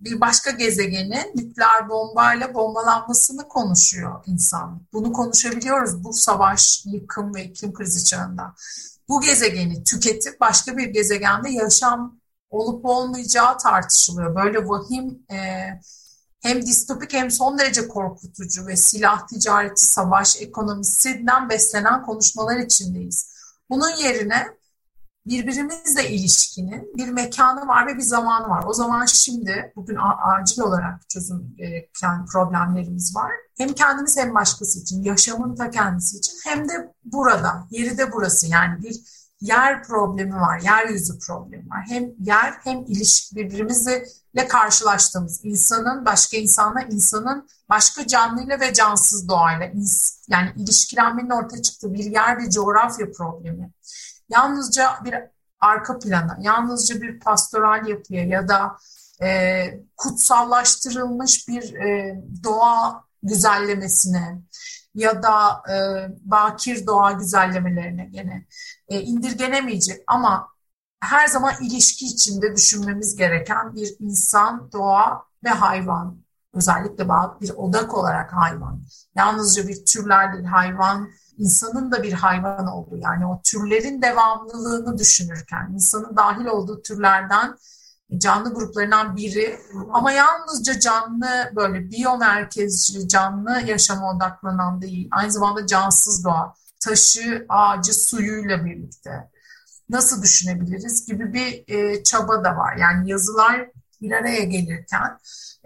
bir başka gezegenin nükleer bombayla bombalanmasını konuşuyor insan. Bunu konuşabiliyoruz bu savaş, yıkım ve iklim krizi çağında. Bu gezegeni tüketip başka bir gezegende yaşam olup olmayacağı tartışılıyor. Böyle vahim e, hem distopik hem son derece korkutucu ve silah ticareti, savaş, ekonomisinden beslenen konuşmalar içindeyiz. Bunun yerine birbirimizle ilişkinin bir mekanı var ve bir zamanı var. O zaman şimdi bugün acil olarak çözüm gereken problemlerimiz var. Hem kendimiz hem başkası için, yaşamın da kendisi için hem de burada, yeri de burası yani bir yer problemi var, yeryüzü problemi var. Hem yer hem ilişki birbirimizle karşılaştığımız insanın başka insanla, insanın başka canlıyla ve cansız doğayla yani ilişkilenmenin ortaya çıktığı bir yer bir coğrafya problemi. Yalnızca bir arka plana, yalnızca bir pastoral yapıya ya da e, kutsallaştırılmış bir e, doğa güzellemesine ya da e, bakir doğa güzellemelerine gene e, indirgenemeyecek ama her zaman ilişki içinde düşünmemiz gereken bir insan, doğa ve hayvan. Özellikle bir odak olarak hayvan. Yalnızca bir türler değil, hayvan, insanın da bir hayvan olduğu yani o türlerin devamlılığını düşünürken, insanın dahil olduğu türlerden canlı gruplarından biri ama yalnızca canlı böyle biyomerkezci canlı yaşama odaklanan değil. Aynı zamanda cansız doğa, taşı, ağacı, suyuyla birlikte nasıl düşünebiliriz gibi bir e, çaba da var. Yani yazılar bir araya gelirken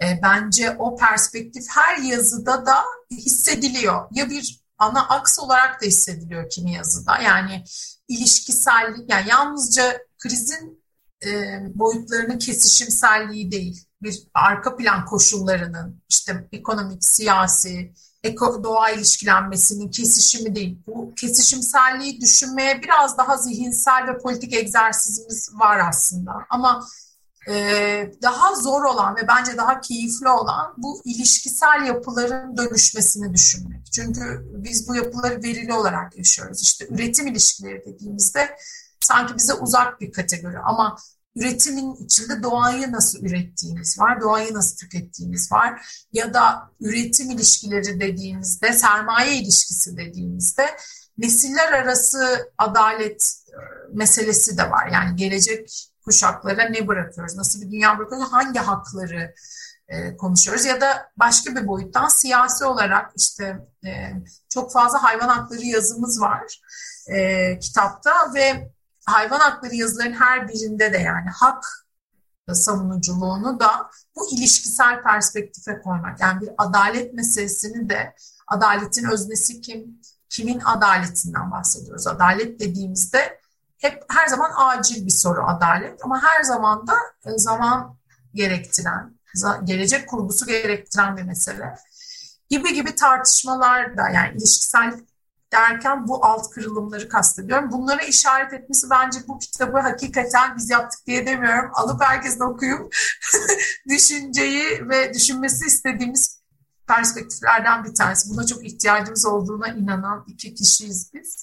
e, bence o perspektif her yazıda da hissediliyor. Ya bir ana aks olarak da hissediliyor kimi yazıda. Yani ilişkisellik, yani yalnızca krizin e, boyutlarının kesişimselliği değil, bir arka plan koşullarının işte ekonomik, siyasi, eko, doğa ilişkilenmesinin kesişimi değil. Bu kesişimselliği düşünmeye biraz daha zihinsel ve politik egzersizimiz var aslında. Ama daha zor olan ve bence daha keyifli olan bu ilişkisel yapıların dönüşmesini düşünmek. Çünkü biz bu yapıları verili olarak yaşıyoruz. İşte üretim ilişkileri dediğimizde sanki bize uzak bir kategori ama üretimin içinde doğayı nasıl ürettiğimiz var, doğayı nasıl tükettiğimiz var ya da üretim ilişkileri dediğimizde, sermaye ilişkisi dediğimizde nesiller arası adalet e, meselesi de var. Yani gelecek kuşaklara ne bırakıyoruz, nasıl bir dünya bırakıyoruz, hangi hakları e, konuşuyoruz ya da başka bir boyuttan siyasi olarak işte e, çok fazla hayvan hakları yazımız var e, kitapta ve hayvan hakları yazıların her birinde de yani hak savunuculuğunu da bu ilişkisel perspektife koymak. Yani bir adalet meselesini de adaletin öznesi kim, kimin adaletinden bahsediyoruz. Adalet dediğimizde hep her zaman acil bir soru adalet ama her zaman da e, zaman gerektiren, gelecek kurgusu gerektiren bir mesele gibi gibi tartışmalar da yani ilişkisel derken bu alt kırılımları kastediyorum. Bunlara işaret etmesi bence bu kitabı hakikaten biz yaptık diye demiyorum. Alıp herkesin okuyup <laughs> düşünceyi ve düşünmesi istediğimiz perspektiflerden bir tanesi. Buna çok ihtiyacımız olduğuna inanan iki kişiyiz biz.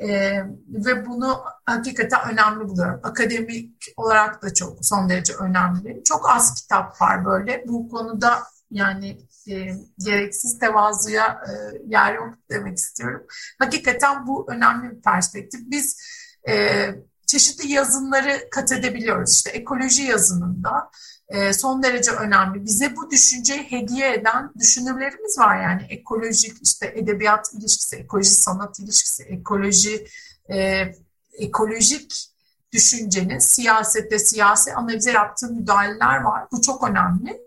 Ee, ve bunu hakikaten önemli buluyorum. Akademik olarak da çok son derece önemli. Çok az kitap var böyle. Bu konuda yani e, gereksiz tevazuya e, yer yok demek istiyorum. Hakikaten bu önemli bir perspektif. Biz e, çeşitli yazınları kat edebiliyoruz. İşte ekoloji yazınında son derece önemli. Bize bu düşünceyi hediye eden düşünürlerimiz var yani ekolojik işte edebiyat ilişkisi, ekoloji sanat ilişkisi, ekoloji e, ekolojik düşüncenin siyasette siyasi analize yaptığı müdahaleler var. Bu çok önemli.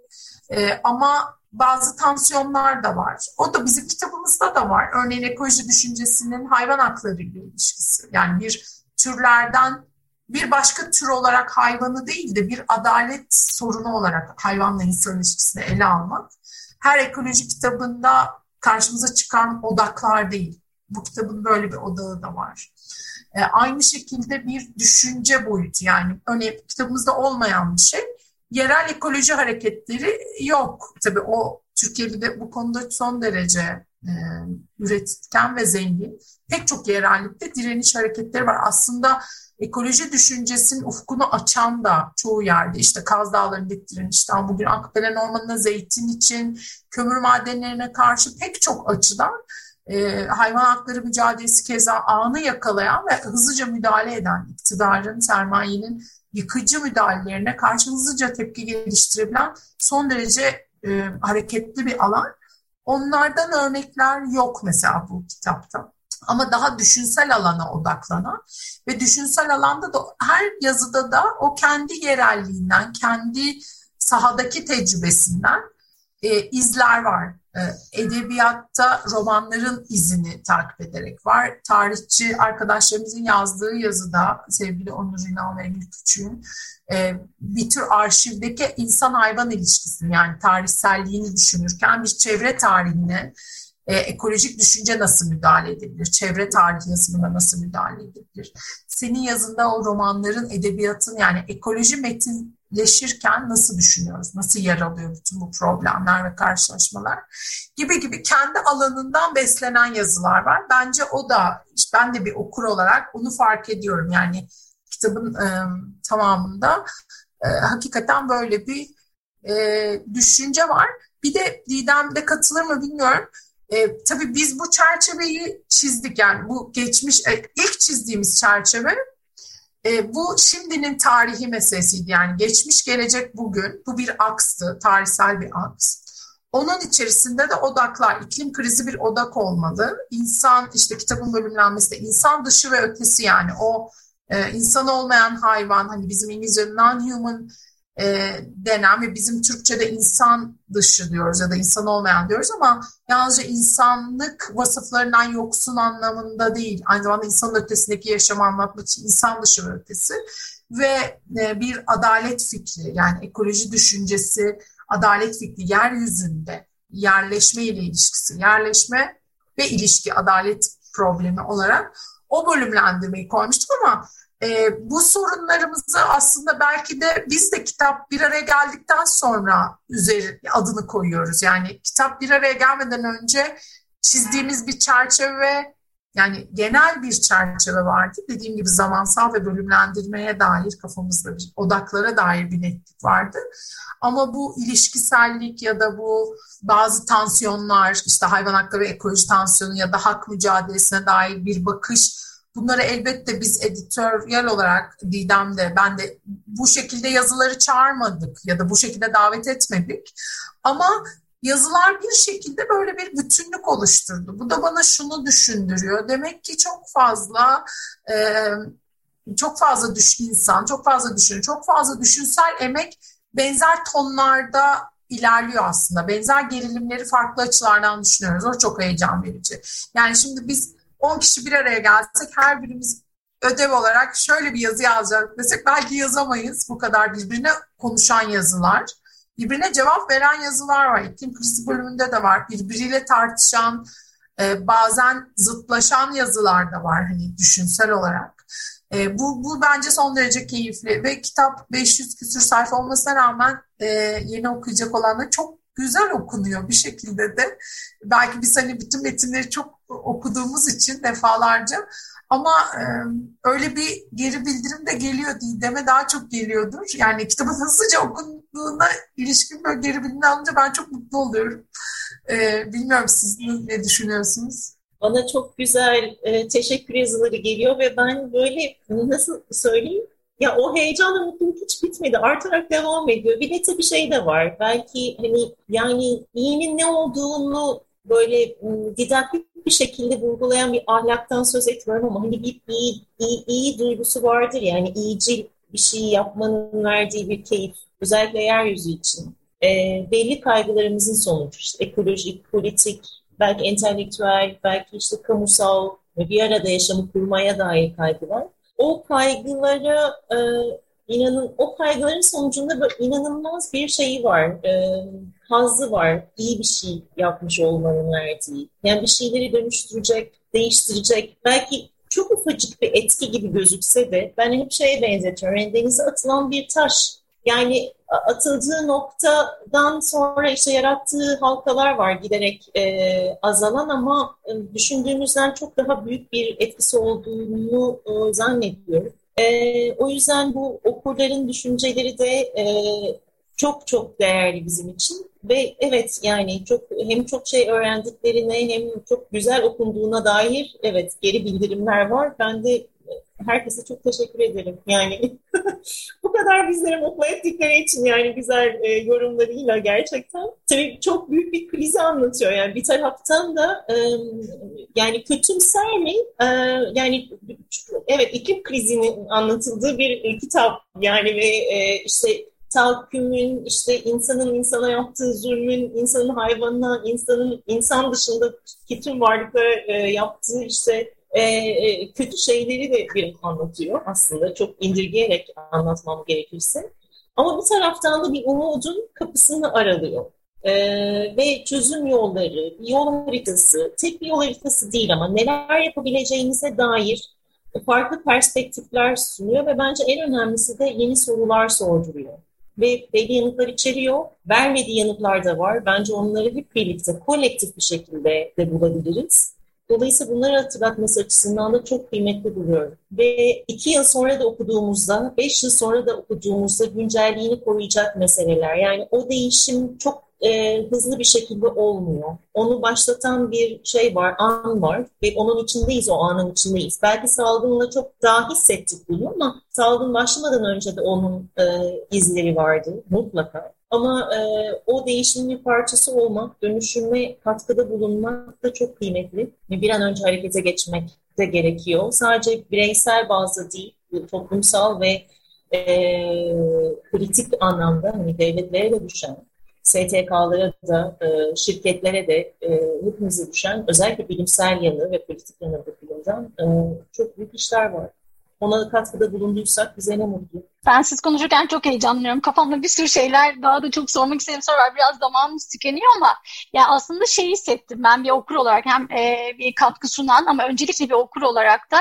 E, ama bazı tansiyonlar da var. O da bizim kitabımızda da var. Örneğin ekoloji düşüncesinin hayvan hakları ile ilişkisi. Yani bir türlerden bir başka tür olarak hayvanı değil de bir adalet sorunu olarak hayvanla insan ilişkisini ele almak. Her ekoloji kitabında karşımıza çıkan odaklar değil. Bu kitabın böyle bir odağı da var. E, aynı şekilde bir düşünce boyutu yani örneğin kitabımızda olmayan bir şey. Yerel ekoloji hareketleri yok. Tabii o Türkiye'de de bu konuda son derece e, üretken ve zengin. Pek çok yerellikte direniş hareketleri var. Aslında ekoloji düşüncesinin ufkunu açan da çoğu yerde işte Kaz Dağları'ndaki direnişten bugün Akbelen Ormanı'na zeytin için, kömür madenlerine karşı pek çok açıdan e, hayvan hakları mücadelesi keza anı yakalayan ve hızlıca müdahale eden iktidarın, sermayenin yıkıcı müdahalelerine karşı hızlıca tepki geliştirebilen son derece e, hareketli bir alan. Onlardan örnekler yok mesela bu kitapta. Ama daha düşünsel alana odaklanan ve düşünsel alanda da her yazıda da o kendi yerelliğinden, kendi sahadaki tecrübesinden e, izler var. E, edebiyatta romanların izini takip ederek var. Tarihçi arkadaşlarımızın yazdığı yazıda sevgili Onur İnal ve Emir Küçük'ün e, bir tür arşivdeki insan-hayvan ilişkisini yani tarihselliğini düşünürken bir çevre tarihine e, ekolojik düşünce nasıl müdahale edebilir? Çevre tarihi yazımına nasıl müdahale edebilir? Senin yazında o romanların, edebiyatın yani ekoloji metinleşirken nasıl düşünüyoruz? Nasıl yer alıyor bütün bu problemler ve karşılaşmalar? Gibi gibi kendi alanından beslenen yazılar var. Bence o da, ben de bir okur olarak onu fark ediyorum. Yani kitabın e, tamamında e, hakikaten böyle bir e, düşünce var. Bir de Didem'de katılır mı bilmiyorum. E, tabii biz bu çerçeveyi çizdik yani bu geçmiş e, ilk çizdiğimiz çerçeve e, bu şimdinin tarihi meselesiydi yani geçmiş gelecek bugün bu bir akstı tarihsel bir aks. Onun içerisinde de odaklar, iklim krizi bir odak olmalı. İnsan, işte kitabın bölümlenmesi de insan dışı ve ötesi yani o e, insan olmayan hayvan, hani bizim İngilizce non-human e, denen ve bizim Türkçe'de insan dışı diyoruz ya da insan olmayan diyoruz ama yalnızca insanlık vasıflarından yoksun anlamında değil. Aynı zamanda insanın ötesindeki yaşamı anlatmak için insan dışı ve ötesi ve e, bir adalet fikri yani ekoloji düşüncesi, adalet fikri yeryüzünde yerleşme ile ilişkisi, yerleşme ve ilişki adalet problemi olarak o bölümlendirmeyi koymuştum ama e, bu sorunlarımızı aslında belki de biz de kitap bir araya geldikten sonra üzeri adını koyuyoruz. Yani kitap bir araya gelmeden önce çizdiğimiz bir çerçeve yani genel bir çerçeve vardı. Dediğim gibi zamansal ve bölümlendirmeye dair kafamızda bir odaklara dair bir netlik vardı. Ama bu ilişkisellik ya da bu bazı tansiyonlar işte hayvan hakları ve ekoloji tansiyonu ya da hak mücadelesine dair bir bakış Bunları elbette biz editoryal olarak Didem'de ben de bu şekilde yazıları çağırmadık ya da bu şekilde davet etmedik. Ama yazılar bir şekilde böyle bir bütünlük oluşturdu. Bu da bana şunu düşündürüyor. Demek ki çok fazla e, çok fazla düş insan, çok fazla düşün, çok fazla düşünsel emek benzer tonlarda ilerliyor aslında. Benzer gerilimleri farklı açılardan düşünüyoruz. O çok heyecan verici. Yani şimdi biz 10 kişi bir araya gelsek her birimiz ödev olarak şöyle bir yazı yazacak desek belki yazamayız bu kadar birbirine konuşan yazılar. Birbirine cevap veren yazılar var. İklim krizi bölümünde de var. Birbiriyle tartışan, e, bazen zıtlaşan yazılar da var hani düşünsel olarak. E, bu, bu bence son derece keyifli ve kitap 500 küsür sayfa olmasına rağmen e, yeni okuyacak olanlar çok güzel okunuyor bir şekilde de. Belki biz hani bütün metinleri çok okuduğumuz için defalarca ama e, öyle bir geri bildirim de geliyor Didem'e daha çok geliyordur. Yani kitabın hızlıca okunduğuna ilişkin böyle geri bildirim alınca ben çok mutlu oluyorum. E, bilmiyorum siz ne düşünüyorsunuz? Bana çok güzel e, teşekkür yazıları geliyor ve ben böyle nasıl söyleyeyim ya o heyecanla mutluluk hiç bitmedi. Artarak devam ediyor. Bir de tabii şey de var. Belki hani yani iyinin ne olduğunu böyle didaktik bir şekilde vurgulayan bir ahlaktan söz etmiyorum ama hani bir iyi, iyi, iyi duygusu vardır yani iyicil bir şey yapmanın verdiği bir keyif. Özellikle yeryüzü için. E, belli kaygılarımızın sonucu işte ekolojik, politik, belki entelektüel, belki işte kamusal ve bir arada yaşamı kurmaya dair kaygılar o kaygılara e, inanın o kaygıların sonucunda inanılmaz bir şeyi var. E, hazzı var. iyi bir şey yapmış olmanın verdiği. Yani bir şeyleri dönüştürecek, değiştirecek. Belki çok ufacık bir etki gibi gözükse de ben hep şeye benzetiyorum. Yani denize atılan bir taş. Yani atıldığı noktadan sonra işte yarattığı halkalar var giderek e, azalan ama e, düşündüğümüzden çok daha büyük bir etkisi olduğunu e, zannediyorum. E, o yüzden bu okurların düşünceleri de e, çok çok değerli bizim için ve evet yani çok hem çok şey öğrendiklerine hem çok güzel okunduğuna dair evet geri bildirimler var. Ben de herkese çok teşekkür ederim. Yani <laughs> bu kadar bizleri mutlu ettikleri için yani güzel e, yorumlarıyla gerçekten. Tabii çok büyük bir krizi anlatıyor. Yani bir taraftan da e, yani kötümser mi? E, yani evet iklim krizinin anlatıldığı bir kitap. Yani ve e, işte tahakkümün, işte insanın insana yaptığı zulmün, insanın hayvanına, insanın insan dışındaki tüm varlıklara e, yaptığı işte e, e, kötü şeyleri de bir anlatıyor aslında çok indirgeyerek anlatmam gerekirse. Ama bir taraftan da bir umudun kapısını aralıyor. Ee, ve çözüm yolları, bir yol haritası, tek bir yol haritası değil ama neler yapabileceğinize dair farklı perspektifler sunuyor ve bence en önemlisi de yeni sorular sorduruyor. Ve belli yanıtlar içeriyor, vermediği yanıtlar da var. Bence onları hep birlikte, kolektif bir şekilde de bulabiliriz. Dolayısıyla bunları hatırlatması açısından da çok kıymetli buluyorum. Ve iki yıl sonra da okuduğumuzda, beş yıl sonra da okuduğumuzda güncelliğini koruyacak meseleler. Yani o değişim çok e, hızlı bir şekilde olmuyor. Onu başlatan bir şey var, an var ve onun içindeyiz, o anın içindeyiz. Belki salgınla çok daha hissettik bunu ama salgın başlamadan önce de onun e, izleri vardı mutlaka. Ama e, o değişimin bir parçası olmak, dönüşüme katkıda bulunmak da çok kıymetli. Bir an önce harekete geçmek de gerekiyor. Sadece bireysel bazda değil, toplumsal ve e, kritik anlamda hani devletlere de düşen, STK'lara da, e, şirketlere de e, hepimize düşen özellikle bilimsel yanı ve politik yanı bakımından e, çok büyük işler var. Ona katkıda bulunduysak bize ne mutlu. Ben siz konuşurken çok heyecanlanıyorum. Kafamda bir sürü şeyler daha da çok sormak istediğim soru var. Biraz zamanımız tükeniyor ama ya aslında şey hissettim ben bir okur olarak hem e, bir katkı sunan ama öncelikle bir okur olarak da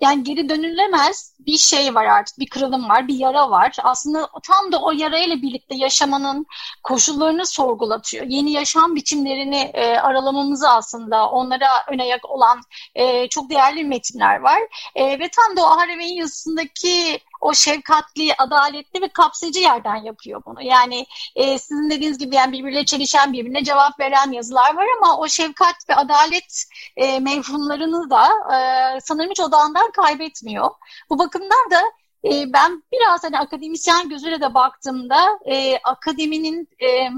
yani geri dönülemez bir şey var artık. Bir kırılım var, bir yara var. Aslında tam da o yarayla birlikte yaşamanın koşullarını sorgulatıyor. Yeni yaşam biçimlerini e, aralamamızı aslında onlara önayak olan e, çok değerli metinler var. E, ve tam da o Harvey'in yazısındaki o şefkatli, adaletli ve kapsayıcı yerden yapıyor bunu. Yani e, sizin dediğiniz gibi yani birbirine çelişen, birbirine cevap veren yazılar var ama o şefkat ve adalet e, mevhumlarını da e, sanırım hiç odağından kaybetmiyor. Bu bakımdan da e, ben biraz hani akademisyen gözüyle de baktığımda e, akademinin e,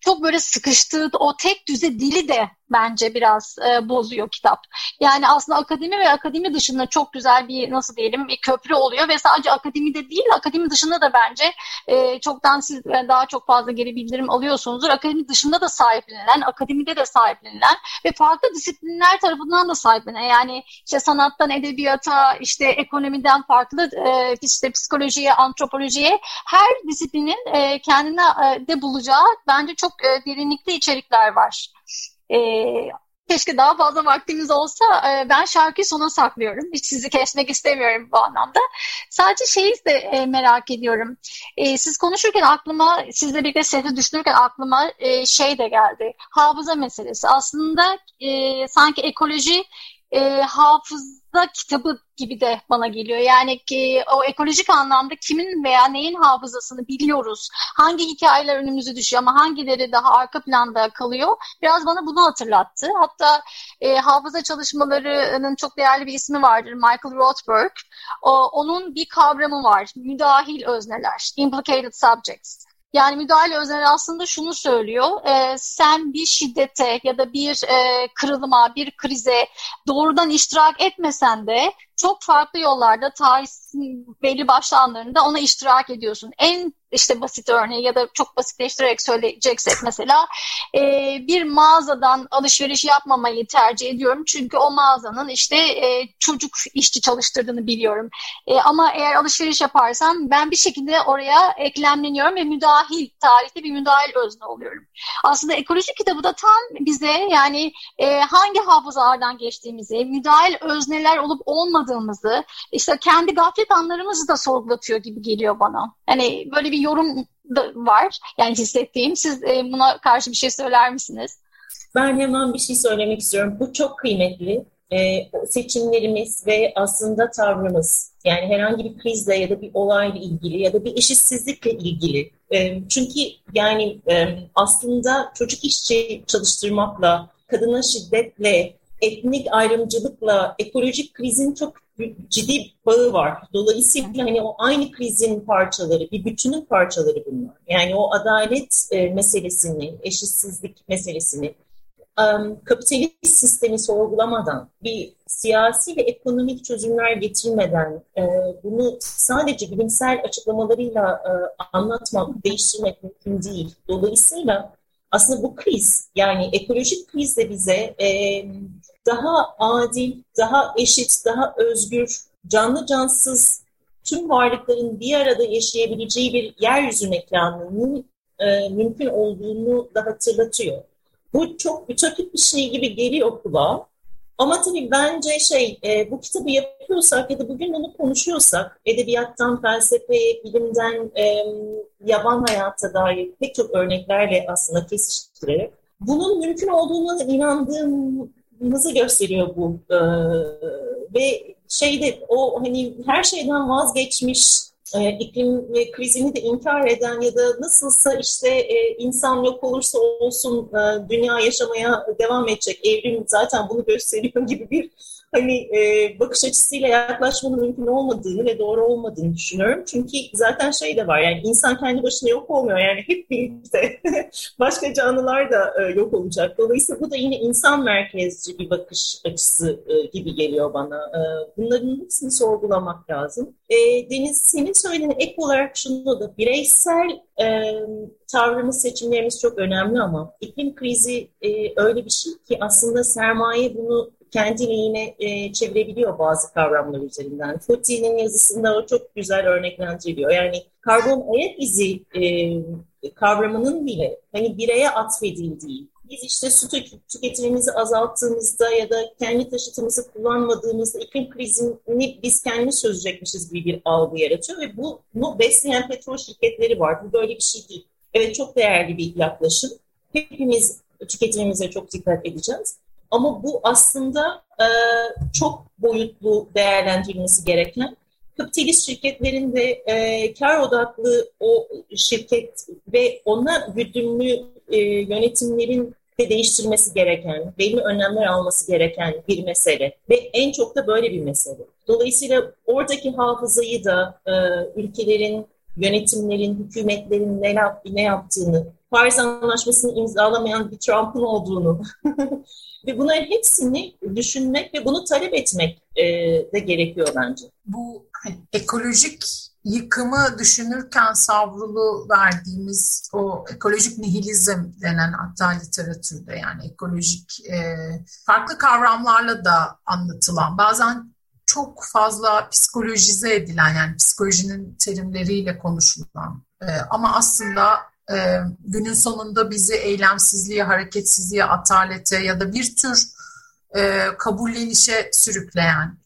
çok böyle sıkıştığı o tek düze dili de bence biraz e, bozuyor kitap. Yani aslında akademi ve akademi dışında çok güzel bir nasıl diyelim bir köprü oluyor ve sadece akademide değil akademi dışında da bence e, çoktan siz daha çok fazla geri bildirim alıyorsunuzdur. Akademi dışında da sahiplenilen, akademide de sahiplenilen ve farklı disiplinler tarafından da sahiplenen yani işte sanattan edebiyata, işte ekonomiden farklı e, işte psikolojiye, antropolojiye her disiplinin e, kendine e, de bulacağı bence çok e, derinlikli içerikler var. E, keşke daha fazla vaktimiz olsa e, ben şarkıyı sona saklıyorum. Hiç sizi kesmek istemiyorum bu anlamda. Sadece şeyi de e, merak ediyorum. E, siz konuşurken aklıma, sizle birlikte sesi düşünürken aklıma e, şey de geldi. Hafıza meselesi. Aslında e, sanki ekoloji e, hafıza kitabı gibi de bana geliyor. Yani ki o ekolojik anlamda kimin veya neyin hafızasını biliyoruz. Hangi hikayeler önümüze düşüyor ama hangileri daha arka planda kalıyor. Biraz bana bunu hatırlattı. Hatta e, hafıza çalışmalarının çok değerli bir ismi vardır. Michael Rothberg. O, onun bir kavramı var. Müdahil özneler. Implicated subjects. Yani müdahale öznel aslında şunu söylüyor. E, sen bir şiddete ya da bir e, kırılıma, bir krize doğrudan iştirak etmesen de çok farklı yollarda tarihin belli başlı ona iştirak ediyorsun. En işte basit örneği ya da çok basitleştirerek söyleyeceksek mesela e, bir mağazadan alışveriş yapmamayı tercih ediyorum. Çünkü o mağazanın işte e, çocuk işçi çalıştırdığını biliyorum. E, ama eğer alışveriş yaparsam ben bir şekilde oraya eklemleniyorum ve müdahil, tarihte bir müdahil özne oluyorum. Aslında ekoloji kitabı da tam bize yani e, hangi hafızalardan geçtiğimizi, müdahil özneler olup olmadığımızı, işte kendi gaflet anlarımızı da sorgulatıyor gibi geliyor bana. Hani böyle bir yorum da var yani hissettiğim. Siz e, buna karşı bir şey söyler misiniz? Ben hemen bir şey söylemek istiyorum. Bu çok kıymetli. E, seçimlerimiz ve aslında tavrımız yani herhangi bir krizle ya da bir olayla ilgili ya da bir eşitsizlikle ilgili. E, çünkü yani e, aslında çocuk işçi çalıştırmakla, kadına şiddetle, etnik ayrımcılıkla ekolojik krizin çok ciddi bağı var. Dolayısıyla hani o aynı krizin parçaları, bir bütünün parçaları bunlar. Yani o adalet e, meselesini, eşitsizlik meselesini, kapitalist sistemi sorgulamadan, bir siyasi ve ekonomik çözümler getirmeden, e, bunu sadece bilimsel açıklamalarıyla e, anlatmak, değiştirmek mümkün değil. Dolayısıyla aslında bu kriz, yani ekolojik kriz de bize e, daha adil, daha eşit, daha özgür, canlı cansız tüm varlıkların bir arada yaşayabileceği bir yeryüzü mekanının e, mümkün olduğunu da hatırlatıyor. Bu çok ütopik bir şey gibi geliyor kulağa. Ama tabii bence şey, e, bu kitabı yapıyorsak ya da bugün bunu konuşuyorsak, edebiyattan, felsefeye, bilimden, e, yaban hayata dair pek çok örneklerle aslında kesiştirerek, bunun mümkün olduğuna inandığım hızı gösteriyor bu. Ee, ve şeyde o hani her şeyden vazgeçmiş e, iklim ve krizini de inkar eden ya da nasılsa işte e, insan yok olursa olsun e, dünya yaşamaya devam edecek. Evrim zaten bunu gösteriyor <laughs> gibi bir hani e, bakış açısıyla yaklaşmanın mümkün olmadığını ve doğru olmadığını düşünüyorum. Çünkü zaten şey de var yani insan kendi başına yok olmuyor yani hep birlikte <laughs> başka canlılar da e, yok olacak. Dolayısıyla bu da yine insan merkezci bir bakış açısı e, gibi geliyor bana. E, bunların hepsini sorgulamak lazım. E, Deniz senin söylediğin ek olarak şunu da bireysel e, tavrımız, seçimlerimiz çok önemli ama iklim krizi e, öyle bir şey ki aslında sermaye bunu kendi lehine e, çevirebiliyor bazı kavramlar üzerinden. Futi'nin yazısında o çok güzel örneklendiriliyor. Yani karbon ayak izi e, kavramının bile hani bireye atfedildiği, biz işte su tüketimimizi azalttığımızda ya da kendi taşıtımızı kullanmadığımızda iklim krizini biz kendimiz çözecekmişiz gibi bir algı yaratıyor ve bu, bunu besleyen petrol şirketleri var. Bu böyle bir şey değil. Evet çok değerli bir yaklaşım. Hepimiz tüketimimize çok dikkat edeceğiz. Ama bu aslında e, çok boyutlu değerlendirilmesi gereken kapitalist şirketlerin de e, kar odaklı o şirket ve ona güdümlü e, yönetimlerin de değiştirmesi gereken, belli önlemler alması gereken bir mesele ve en çok da böyle bir mesele. Dolayısıyla oradaki hafızayı da e, ülkelerin, yönetimlerin, hükümetlerin ne, ne yaptığını, Paris Anlaşması'nı imzalamayan bir Trump'ın olduğunu <laughs> ve bunların hepsini düşünmek ve bunu talep etmek e, de gerekiyor bence. Bu ekolojik yıkımı düşünürken savrulu verdiğimiz o ekolojik nihilizm denen hatta literatürde yani ekolojik e, farklı kavramlarla da anlatılan bazen çok fazla psikolojize edilen yani psikolojinin terimleriyle konuşulan e, ama aslında e, günün sonunda bizi eylemsizliğe, hareketsizliğe, atalete ya da bir tür e, kabullenişe sürükleyen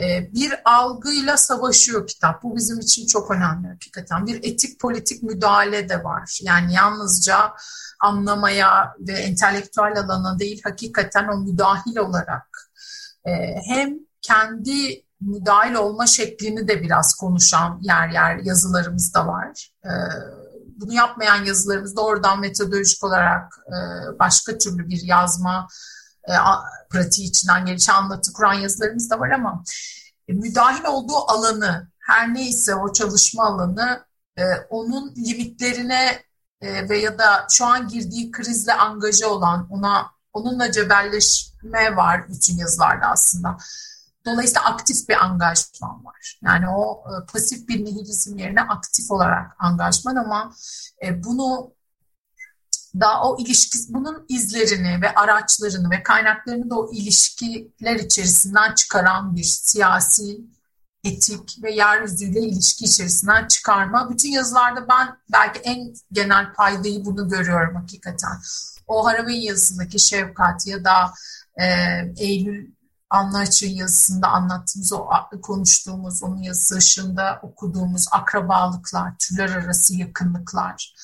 e, bir algıyla savaşıyor kitap. Bu bizim için çok önemli hakikaten. Bir etik politik müdahale de var. Yani yalnızca anlamaya ve entelektüel alana değil hakikaten o müdahil olarak e, hem kendi müdahil olma şeklini de biraz konuşan yer yer yazılarımız da var. E, bunu yapmayan yazılarımız doğrudan metodolojik olarak e, başka türlü bir yazma e, pratiği içinden gelişen anlatı kuran yazılarımız da var ama e, müdahil olduğu alanı her neyse o çalışma alanı onun limitlerine ve ya da şu an girdiği krizle angaja olan ona onunla cebelleşme var bütün yazılarda aslında. Dolayısıyla aktif bir angajman var. Yani o e, pasif bir nihilizm yerine aktif olarak angajman ama e, bunu da o ilişki, bunun izlerini ve araçlarını ve kaynaklarını da o ilişkiler içerisinden çıkaran bir siyasi, etik ve yeryüzüyle ilişki içerisinden çıkarma. Bütün yazılarda ben belki en genel paydayı bunu görüyorum hakikaten. O Haraway yazısındaki şefkat ya da e, Eylül Anlaç'ın yazısında anlattığımız, o konuştuğumuz, onun yazısı okuduğumuz akrabalıklar, türler arası yakınlıklar.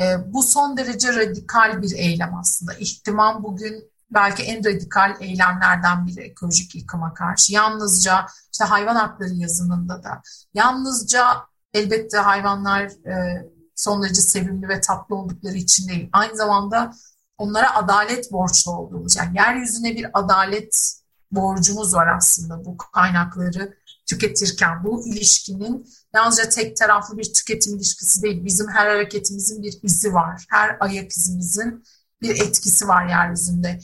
E, bu son derece radikal bir eylem aslında. İhtimam bugün belki en radikal eylemlerden biri ekolojik yıkıma karşı. Yalnızca işte hayvan hakları yazımında da, yalnızca elbette hayvanlar e, son derece sevimli ve tatlı oldukları için değil. Aynı zamanda onlara adalet borçlu olduğumuz, yani yeryüzüne bir adalet borcumuz var aslında bu kaynakları tüketirken. Bu ilişkinin yalnızca tek taraflı bir tüketim ilişkisi değil. Bizim her hareketimizin bir izi var. Her ayak izimizin bir etkisi var yeryüzünde.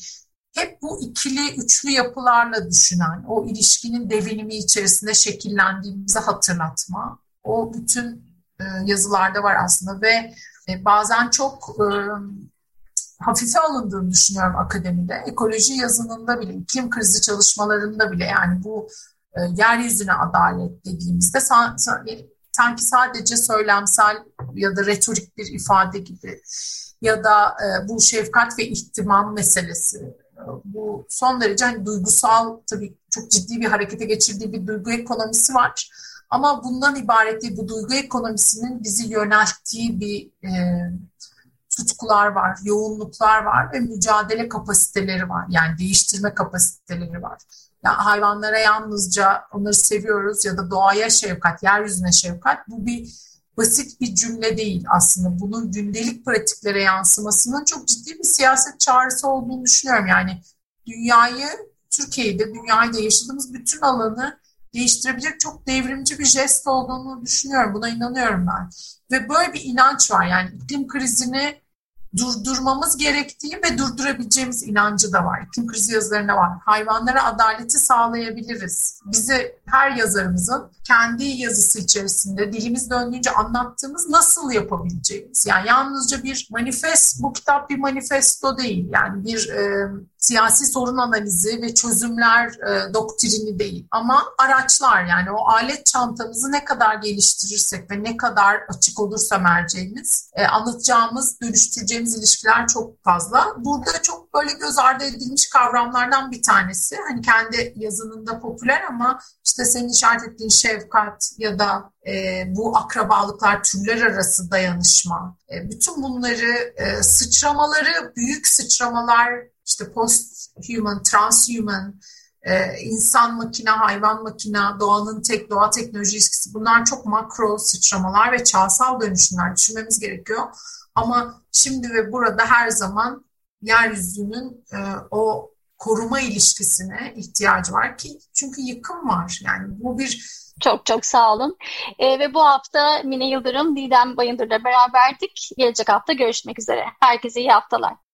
Hep bu ikili, üçlü yapılarla düşünen, o ilişkinin devinimi içerisinde şekillendiğimizi hatırlatma. O bütün e, yazılarda var aslında ve e, bazen çok e, hafife alındığını düşünüyorum akademide. Ekoloji yazınında bile, iklim krizi çalışmalarında bile yani bu e, yeryüzüne adalet dediğimizde sanki sadece söylemsel ya da retorik bir ifade gibi ya da e, bu şefkat ve ihtimam meselesi e, bu son derece hani duygusal tabii çok ciddi bir harekete geçirdiği bir duygu ekonomisi var. Ama bundan ibaret değil bu duygu ekonomisinin bizi yönelttiği bir e, tutkular var, yoğunluklar var ve mücadele kapasiteleri var. Yani değiştirme kapasiteleri var. Yani hayvanlara yalnızca onları seviyoruz ya da doğaya şefkat, yeryüzüne şefkat bu bir basit bir cümle değil aslında. Bunun gündelik pratiklere yansımasının çok ciddi bir siyaset çağrısı olduğunu düşünüyorum. Yani dünyayı, Türkiye'de, dünyayı yaşadığımız bütün alanı değiştirebilecek çok devrimci bir jest olduğunu düşünüyorum. Buna inanıyorum ben. Ve böyle bir inanç var. Yani iklim krizini durdurmamız gerektiği ve durdurabileceğimiz inancı da var. İklim krizi yazılarında var. Hayvanlara adaleti sağlayabiliriz. Bize her yazarımızın kendi yazısı içerisinde dilimiz döndüğünce anlattığımız nasıl yapabileceğimiz. Yani yalnızca bir manifest, bu kitap bir manifesto değil. Yani bir e, siyasi sorun analizi ve çözümler e, doktrini değil. Ama araçlar yani o alet çantamızı ne kadar geliştirirsek ve ne kadar açık olursa merceğimiz e, anlatacağımız, dönüştüreceğimiz ilişkiler çok fazla. Burada çok böyle göz ardı edilmiş kavramlardan bir tanesi. Hani kendi yazınında popüler ama işte senin işaret ettiğin şefkat ya da e, bu akrabalıklar, türler arası dayanışma, e, bütün bunları e, sıçramaları, büyük sıçramalar, işte post-human, transhuman, e, insan makine, hayvan makine, doğanın tek, doğa teknoloji ilişkisi bunlar çok makro sıçramalar ve çağsal dönüşümler düşünmemiz gerekiyor. Ama şimdi ve burada her zaman yeryüzünün e, o koruma ilişkisine ihtiyacı var ki çünkü yıkım var. Yani bu bir çok çok sağ olun. E, ve bu hafta Mine Yıldırım, Didem Bayındır'la beraberdik. Gelecek hafta görüşmek üzere. Herkese iyi haftalar.